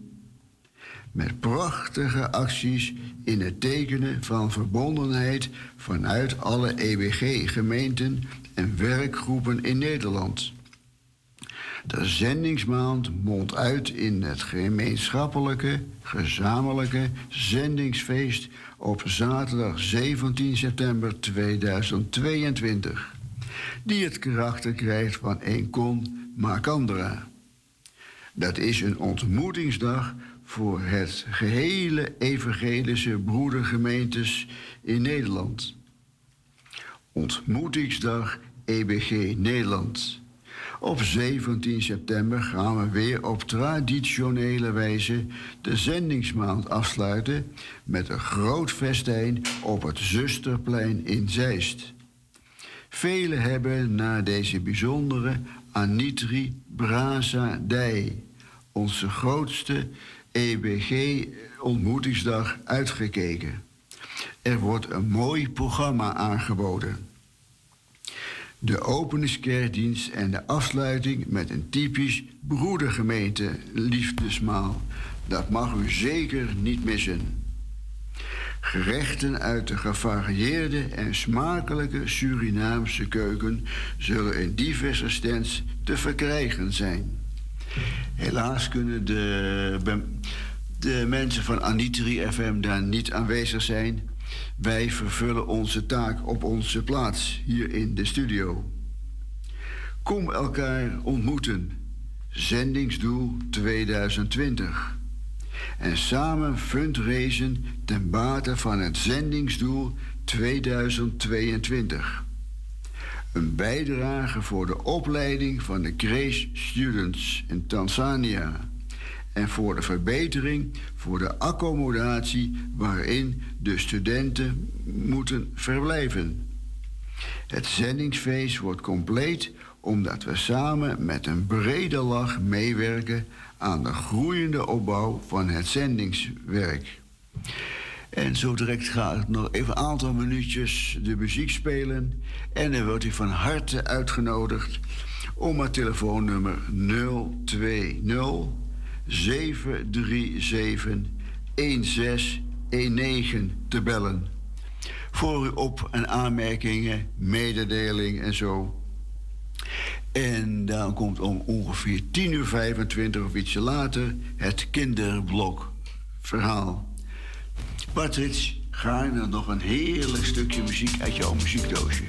Met prachtige acties in het tekenen van verbondenheid vanuit alle EBG-gemeenten en werkgroepen in Nederland. De zendingsmaand mondt uit in het gemeenschappelijke, gezamenlijke zendingsfeest op zaterdag 17 september 2022, die het karakter krijgt van een con macandra. Dat is een ontmoetingsdag voor het gehele evangelische broedergemeentes in Nederland. Ontmoetingsdag EBG Nederland. Op 17 september gaan we weer op traditionele wijze de zendingsmaand afsluiten met een groot festijn op het Zusterplein in Zeist. Velen hebben naar deze bijzondere Anitri Brasa Dei, onze grootste EBG-ontmoetingsdag, uitgekeken. Er wordt een mooi programma aangeboden. De openingskerkdienst en de afsluiting met een typisch broedergemeente liefdesmaal. Dat mag u zeker niet missen. Gerechten uit de gevarieerde en smakelijke Surinaamse keuken zullen in diverse stands te verkrijgen zijn. Helaas kunnen de, de mensen van Anitri FM daar niet aanwezig zijn. Wij vervullen onze taak op onze plaats hier in de studio. Kom elkaar ontmoeten. Zendingsdoel 2020. En samen fundraisen ten bate van het zendingsdoel 2022. Een bijdrage voor de opleiding van de Grace Students in Tanzania. En voor de verbetering voor de accommodatie waarin de studenten moeten verblijven. Het zendingsfeest wordt compleet omdat we samen met een brede lach meewerken aan de groeiende opbouw van het zendingswerk. En zo direct ga ik nog even een aantal minuutjes de muziek spelen. En dan wordt u van harte uitgenodigd om het telefoonnummer 020 737 1619 te bellen. Voor u op- en aanmerkingen, mededeling en zo. En dan komt om ongeveer 10 uur 25 of ietsje later het kinderblok verhaal. Patrick, ga je nog een heerlijk stukje muziek uit jouw muziekdoosje.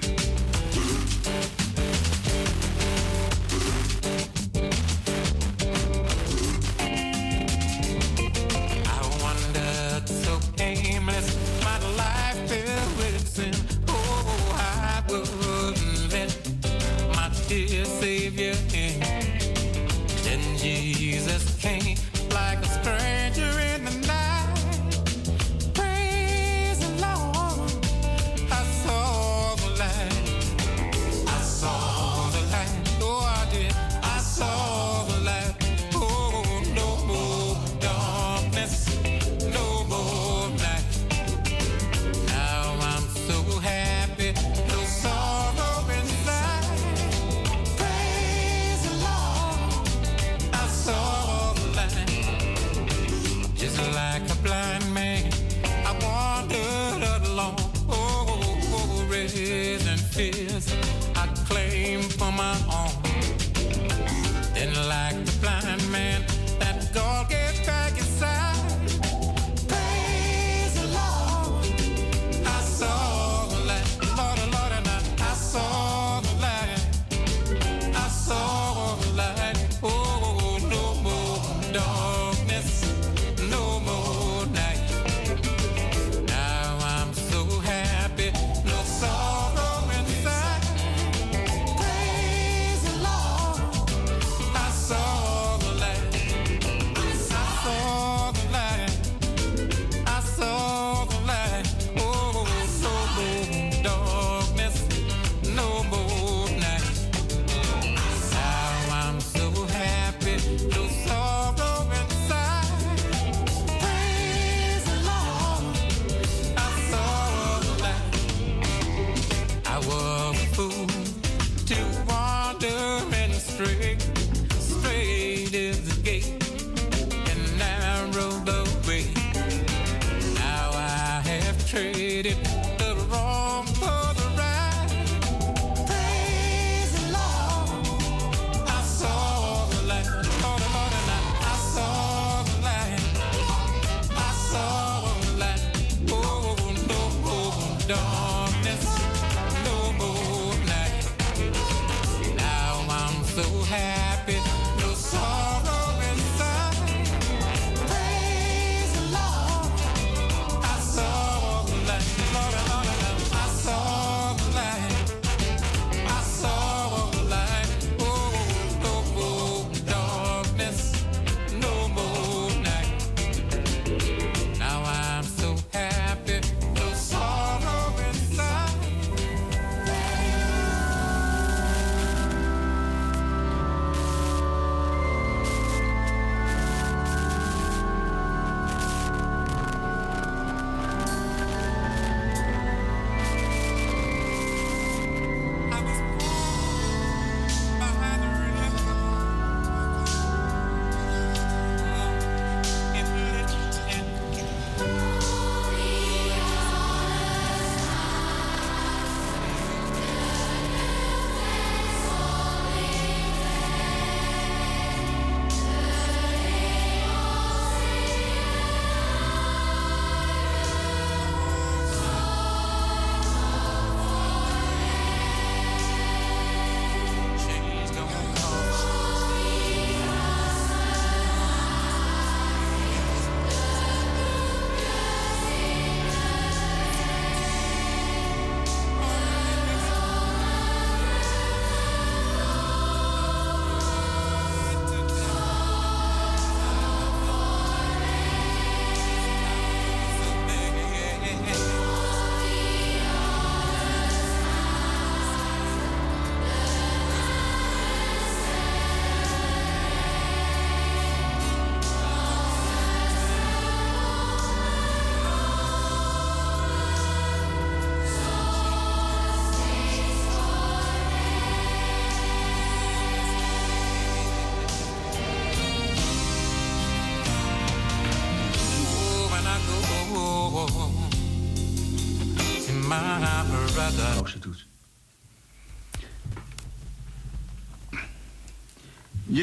Straight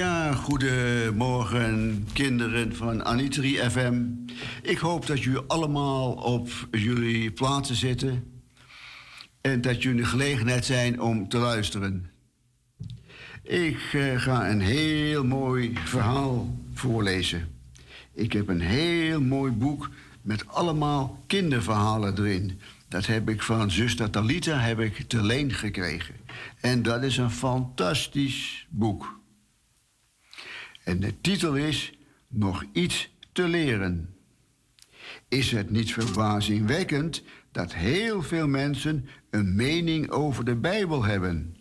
Ja, goedemorgen kinderen van Anitri FM. Ik hoop dat jullie allemaal op jullie plaatsen zitten. En dat jullie de gelegenheid zijn om te luisteren. Ik eh, ga een heel mooi verhaal voorlezen. Ik heb een heel mooi boek met allemaal kinderverhalen erin. Dat heb ik van zuster Talita heb ik te leen gekregen. En dat is een fantastisch boek. En de titel is Nog iets te leren. Is het niet verbazingwekkend dat heel veel mensen een mening over de Bijbel hebben?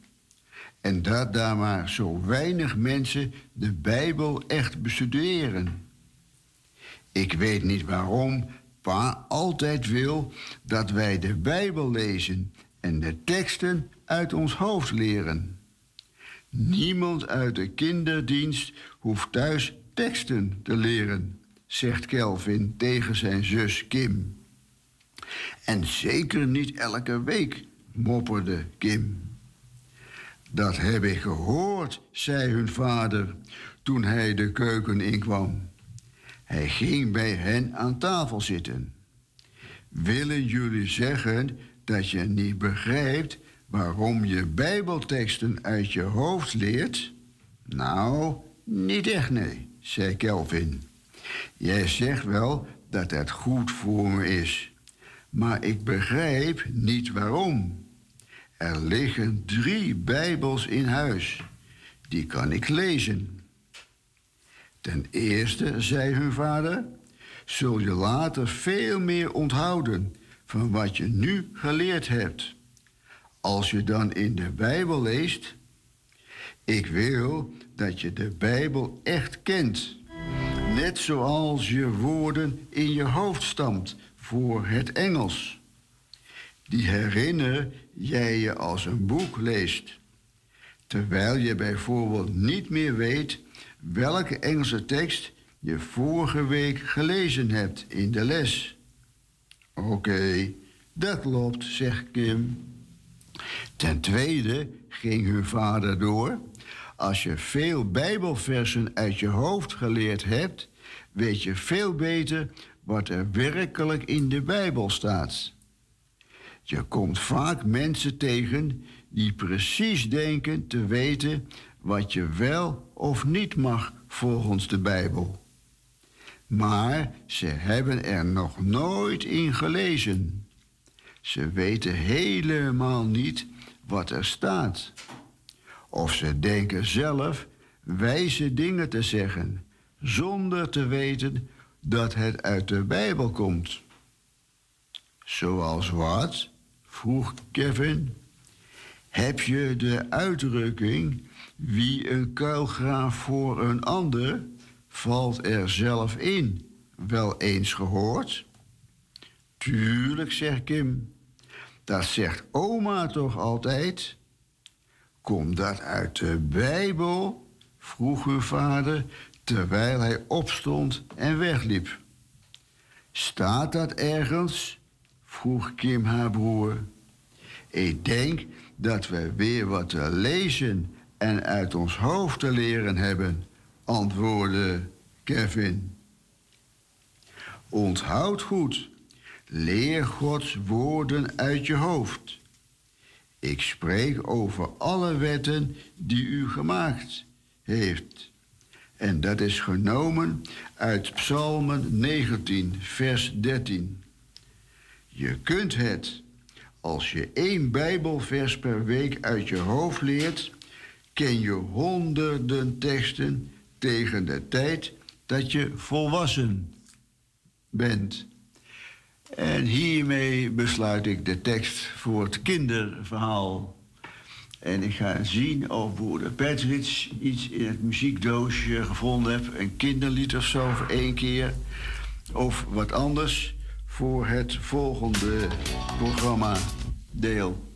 En dat daar maar zo weinig mensen de Bijbel echt bestuderen? Ik weet niet waarom pa altijd wil dat wij de Bijbel lezen en de teksten uit ons hoofd leren. Niemand uit de kinderdienst hoeft thuis teksten te leren, zegt Kelvin tegen zijn zus Kim. En zeker niet elke week, mopperde Kim. Dat heb ik gehoord, zei hun vader toen hij de keuken inkwam. Hij ging bij hen aan tafel zitten. Willen jullie zeggen dat je niet begrijpt waarom je Bijbelteksten uit je hoofd leert? Nou, niet echt nee, zei Kelvin. Jij zegt wel dat het goed voor me is, maar ik begrijp niet waarom. Er liggen drie Bijbels in huis. Die kan ik lezen. Ten eerste, zei hun vader, zul je later veel meer onthouden van wat je nu geleerd hebt. Als je dan in de Bijbel leest, ik wil dat je de Bijbel echt kent. Net zoals je woorden in je hoofd stamt voor het Engels. Die herinner jij je als een boek leest. Terwijl je bijvoorbeeld niet meer weet welke Engelse tekst je vorige week gelezen hebt in de les. Oké, dat klopt, zegt Kim. Ten tweede ging hun vader door. Als je veel Bijbelversen uit je hoofd geleerd hebt, weet je veel beter wat er werkelijk in de Bijbel staat. Je komt vaak mensen tegen die precies denken te weten wat je wel of niet mag volgens de Bijbel. Maar ze hebben er nog nooit in gelezen. Ze weten helemaal niet wat er staat. Of ze denken zelf wijze dingen te zeggen, zonder te weten dat het uit de Bijbel komt. Zoals wat? vroeg Kevin. Heb je de uitdrukking wie een kuil graaft voor een ander, valt er zelf in, wel eens gehoord? Tuurlijk, zegt Kim. Dat zegt oma toch altijd? Komt dat uit de Bijbel? vroeg uw vader terwijl hij opstond en wegliep. Staat dat ergens? vroeg Kim haar broer. Ik denk dat we weer wat te lezen en uit ons hoofd te leren hebben, antwoordde Kevin. Onthoud goed, leer Gods woorden uit je hoofd. Ik spreek over alle wetten die u gemaakt heeft. En dat is genomen uit Psalmen 19, vers 13. Je kunt het, als je één Bijbelvers per week uit je hoofd leert, ken je honderden teksten tegen de tijd dat je volwassen bent. En hiermee besluit ik de tekst voor het kinderverhaal. En ik ga zien of broeder Patrick iets in het muziekdoosje gevonden heeft. Een kinderlied of zo voor één keer. Of wat anders voor het volgende programma deel.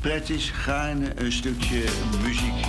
Patrick, gaarne een stukje muziek.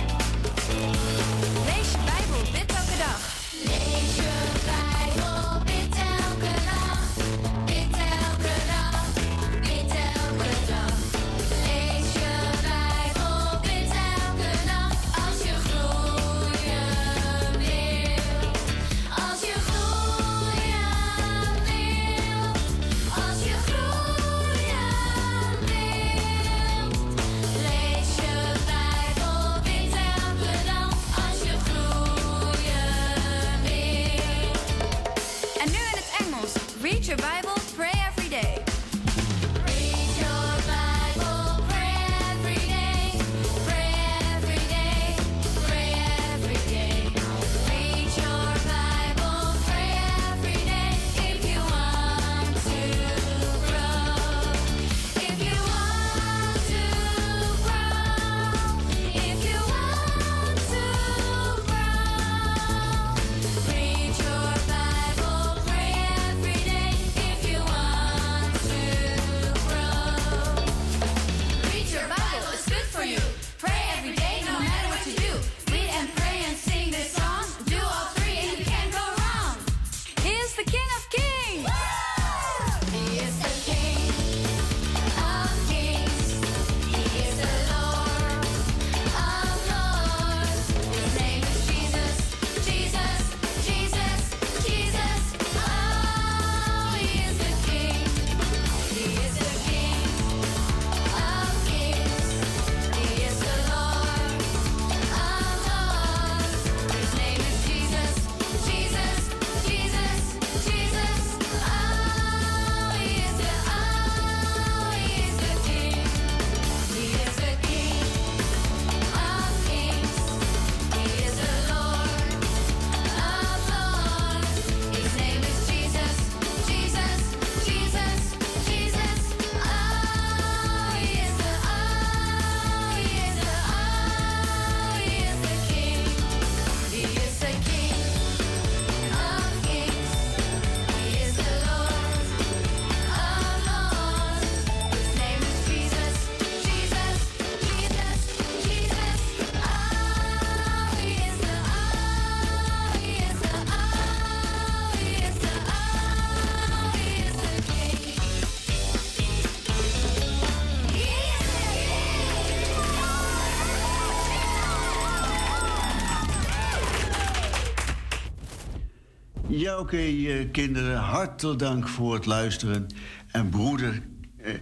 Oké, eh, kinderen, hartelijk dank voor het luisteren. En broeder eh,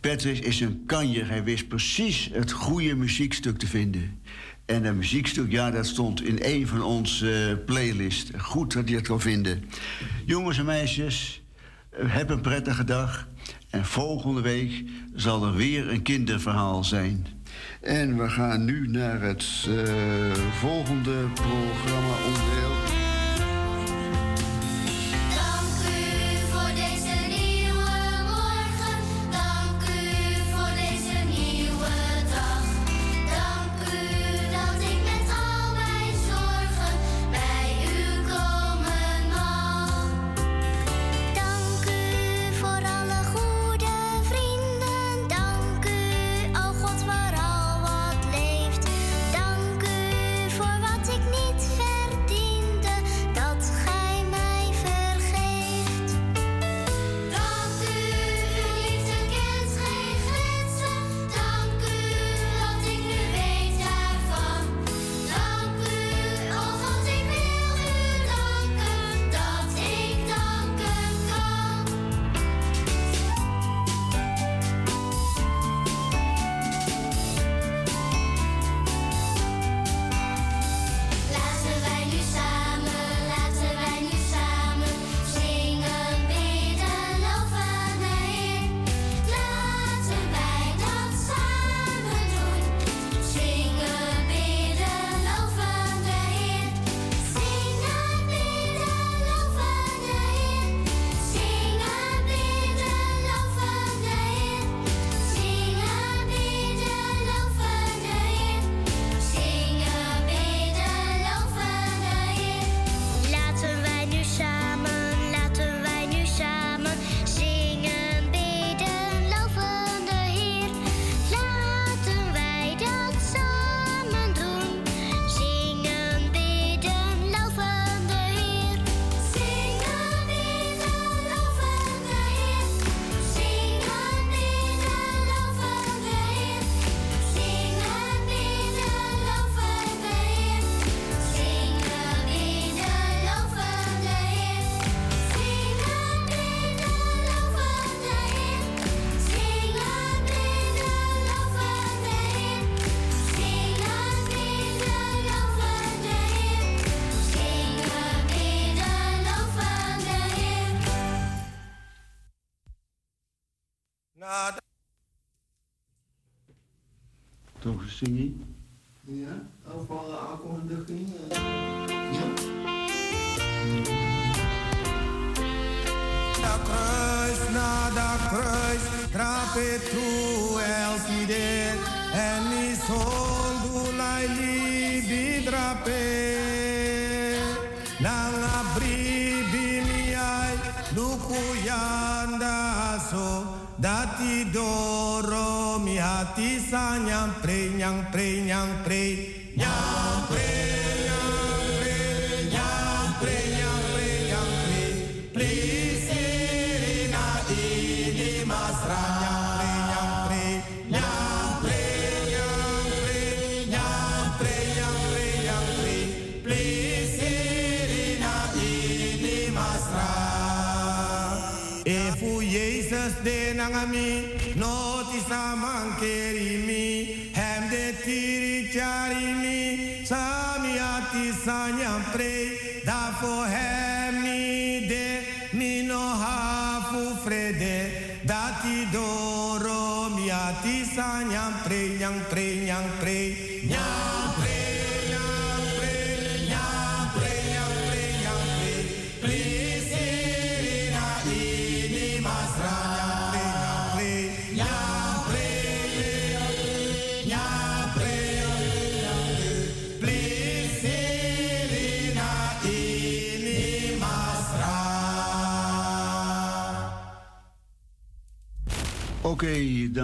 Patrick is een kanjer. Hij wist precies het goede muziekstuk te vinden. En dat muziekstuk, ja, dat stond in een van onze eh, uh, playlists. Goed dat je het kan vinden. Jongens en meisjes, eh, heb een prettige dag. En volgende week zal er weer een kinderverhaal zijn. En we gaan nu naar het volgende programma onderdeel.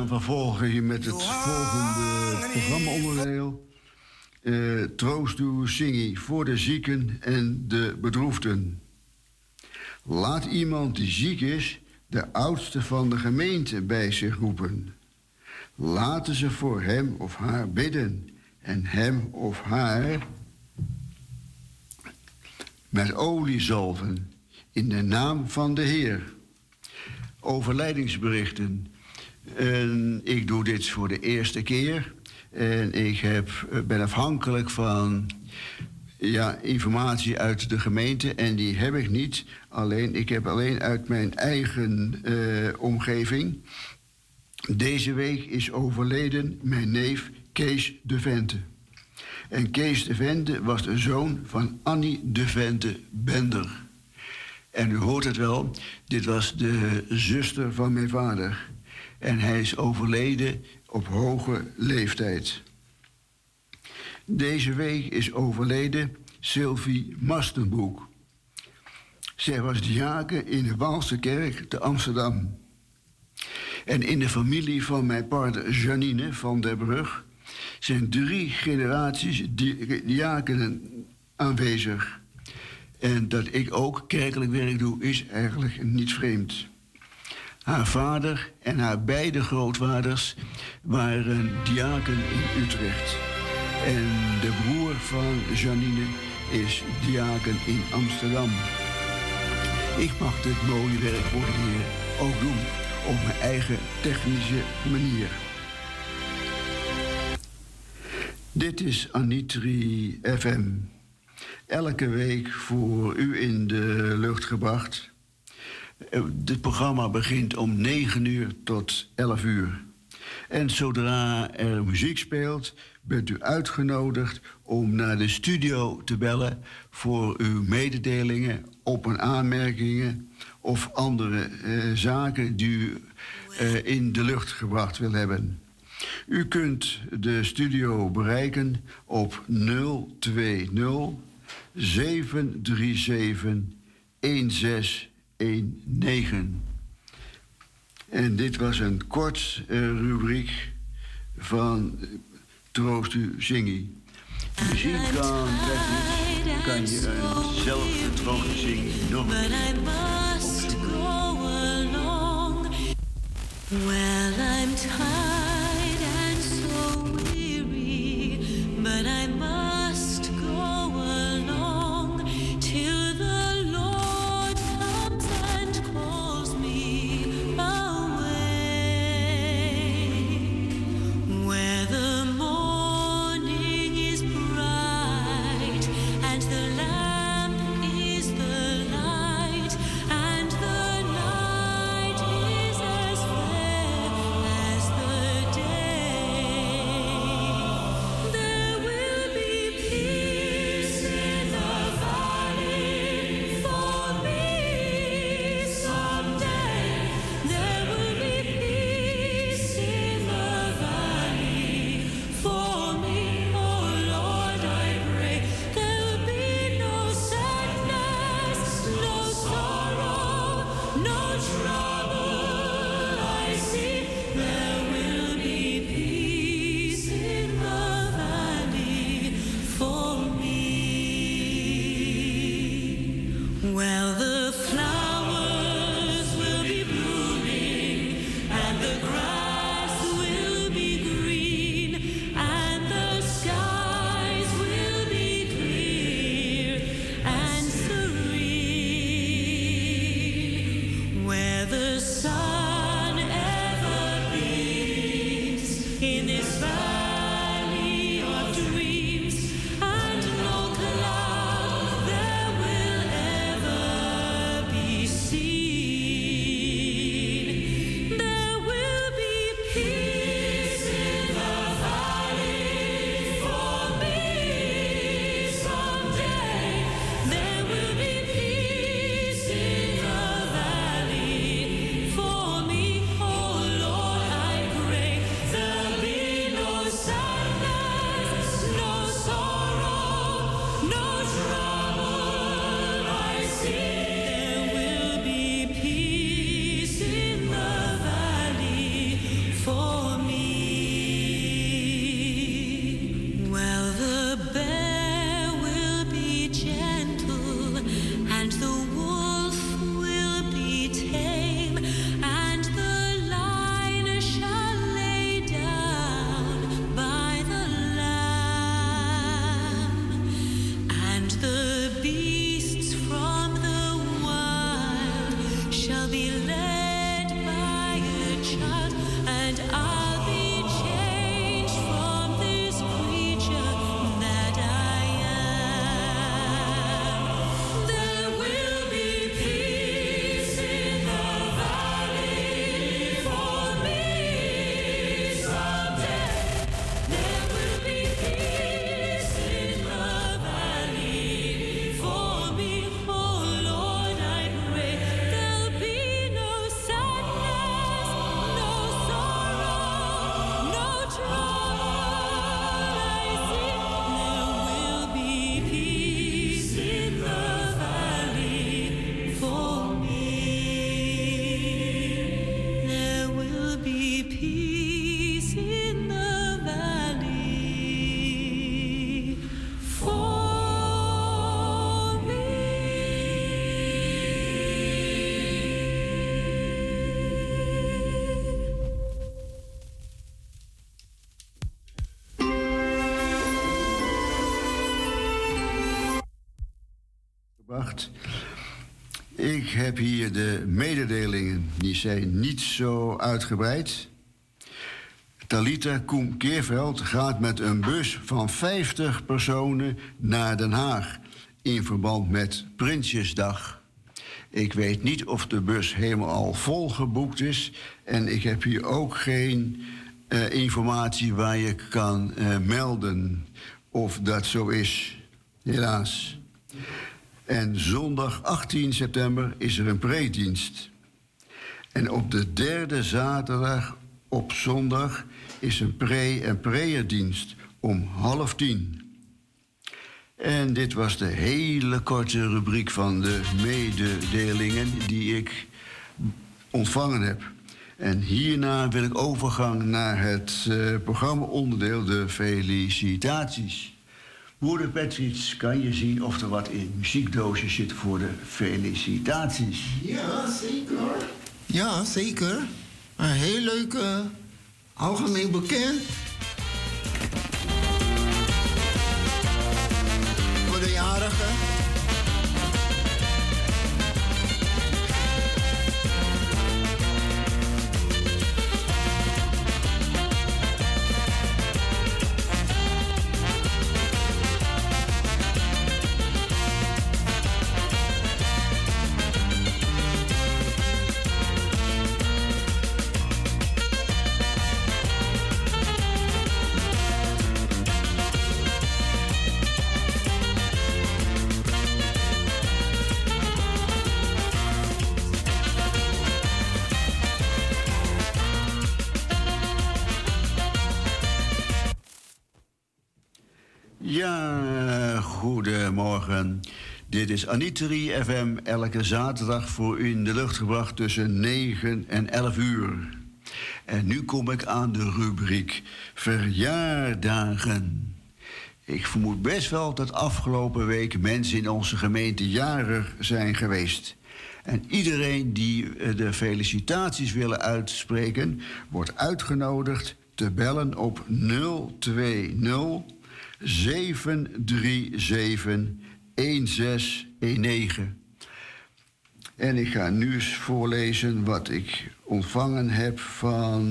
vervolgen hier met het volgende programmaonderdeel. Uh, troost uw zing voor de zieken en de bedroefden. Laat iemand die ziek is de oudste van de gemeente bij zich roepen. Laten ze voor hem of haar bidden en hem of haar met olie zalven in de naam van de Heer. Overlijdingsberichten en ik doe dit voor de eerste keer. En ik heb, eh, ben afhankelijk van ja, informatie uit de gemeente. En die heb ik niet. Alleen, ik heb alleen uit mijn eigen eh, omgeving. Deze week is overleden mijn neef Kees de Vente. En Kees de Vente was de zoon van Annie de Vente Bender. En u hoort het wel, dit was de zuster van mijn vader. En hij is overleden op hoge leeftijd. Deze week is overleden Sylvie Mastenboek. Zij was diaken in de Waalse kerk te Amsterdam. En in de familie van mijn partner Janine van der Brug zijn drie generaties di- diakenen aanwezig. En dat ik ook kerkelijk werk doe, is eigenlijk niet vreemd. Haar vader en haar beide grootvaders waren diaken in Utrecht. En de broer van Janine is diaken in Amsterdam. Ik mag dit mooie werk voor de Heer ook doen op mijn eigen technische manier. Dit is Anitri FM. Elke week voor u in de lucht gebracht. Eh, Dit programma begint om 9 uur tot 11 uur. En zodra er muziek speelt, bent u uitgenodigd om naar de studio te bellen voor uw mededelingen, op- en aanmerkingen of andere eh, zaken die u eh, in de lucht gebracht wil hebben. U kunt de studio bereiken op 020 737 1619. En dit was een kort eh, rubriek van eh, Troost u Zingie. Muziek kan kan je een zelfgetrokken zingen nog. Well, I'm tired and so weary, but I Ik heb hier de mededelingen, die zijn niet zo uitgebreid. Talita Koem Keerveld gaat met een bus van 50 personen naar Den Haag in verband met Prinsjesdag. Ik weet niet of de bus helemaal al vol geboekt is en ik heb hier ook geen eh, informatie waar je kan eh, melden of dat zo is. Helaas. En zondag 18 september is er een preedienst. En op de derde zaterdag op zondag is een pre- en prayerdienst om half tien. En dit was de hele korte rubriek van de mededelingen die ik ontvangen heb. En hierna wil ik overgang naar het eh, programma-onderdeel de felicitaties. Moeder Patrice, kan je zien of er wat in muziekdoosje zit voor de felicitaties? Ja, zeker. Ja, zeker. Een heel leuk, algemeen bekend. Dit is Anitri FM, elke zaterdag voor u in de lucht gebracht tussen 9 en 11 uur. En nu kom ik aan de rubriek verjaardagen. Ik vermoed best wel dat afgelopen week mensen in onze gemeente jarig zijn geweest. En iedereen die eh, de felicitaties willen uitspreken, wordt uitgenodigd te bellen op 020 737 1619. En ik ga nu eens voorlezen wat ik ontvangen heb van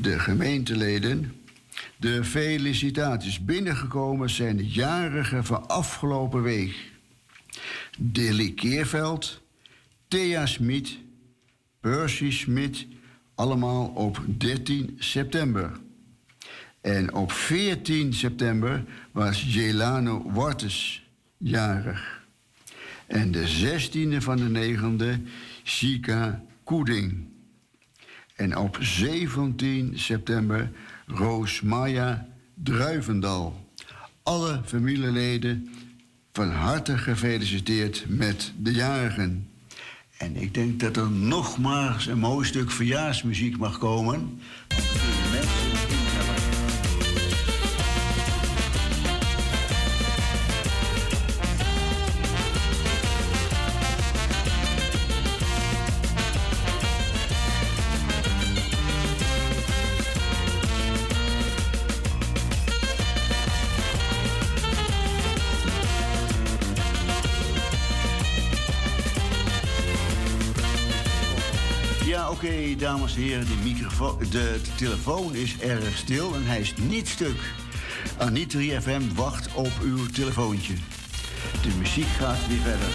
de gemeenteleden. De felicitaties binnengekomen zijn de jarigen van afgelopen week. Dilly Keerveld, Thea Smit, Percy Smit, allemaal op 13 september. En op 14 september was Jelano Wortes jarig. En de 16e van de 9e, Chika Koeding. En op 17 september Roos Maya Druivendal. Alle familieleden van harte gefeliciteerd met de jarigen. En ik denk dat er nogmaals een mooi stuk verjaarsmuziek mag komen. Dames en heren, de, de telefoon is erg stil en hij is niet stuk. Anitri FM wacht op uw telefoontje. De muziek gaat weer verder.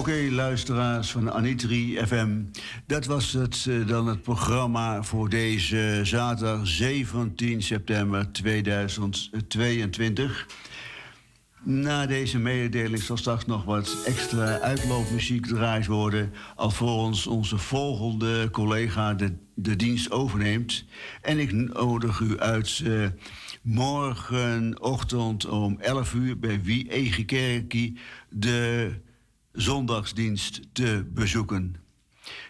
Oké, luisteraars van Anitri FM. Dat was het, eh, dan het programma voor deze zaterdag 17 september 2022. Na deze mededeling zal straks nog wat extra uitloopmuziek gedraaid worden. Alvorens onze volgende collega de, de dienst overneemt. En ik nodig u uit eh, morgenochtend om 11 uur bij Wie Egekerkie de zondagsdienst te bezoeken.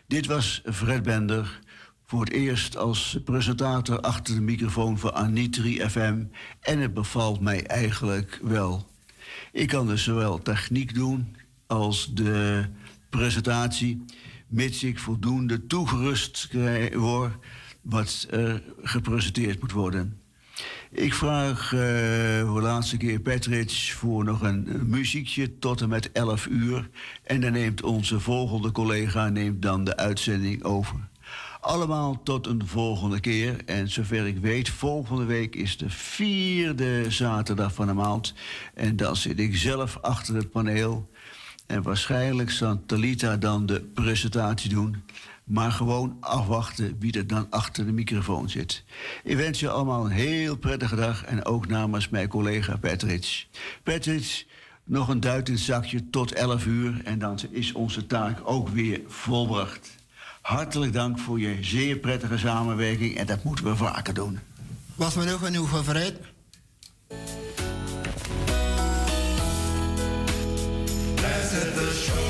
Dit was Fred Bender. Voor het eerst als presentator achter de microfoon van Anitri FM. En het bevalt mij eigenlijk wel. Ik kan dus zowel techniek doen als de presentatie, mits ik voldoende toegerust word wat er gepresenteerd moet worden. Ik vraag eh, voor de laatste keer Patrick voor nog een muziekje tot en met 11 uur. En dan neemt onze volgende collega neemt dan de uitzending over. Allemaal tot een volgende keer. En zover ik weet, volgende week is de vierde zaterdag van de maand. En dan zit ik zelf achter het paneel. En waarschijnlijk zal Talita dan de presentatie doen. Maar gewoon afwachten wie er dan achter de microfoon zit. Ik wens je allemaal een heel prettige dag. En ook namens mijn collega Patrick. Patrick, nog een duit in het zakje tot 11 uur. En dan is onze taak ook weer volbracht. Hartelijk dank voor je zeer prettige samenwerking. En dat moeten we vaker doen. Was me nog genoegen, Fred? Blessed assurance,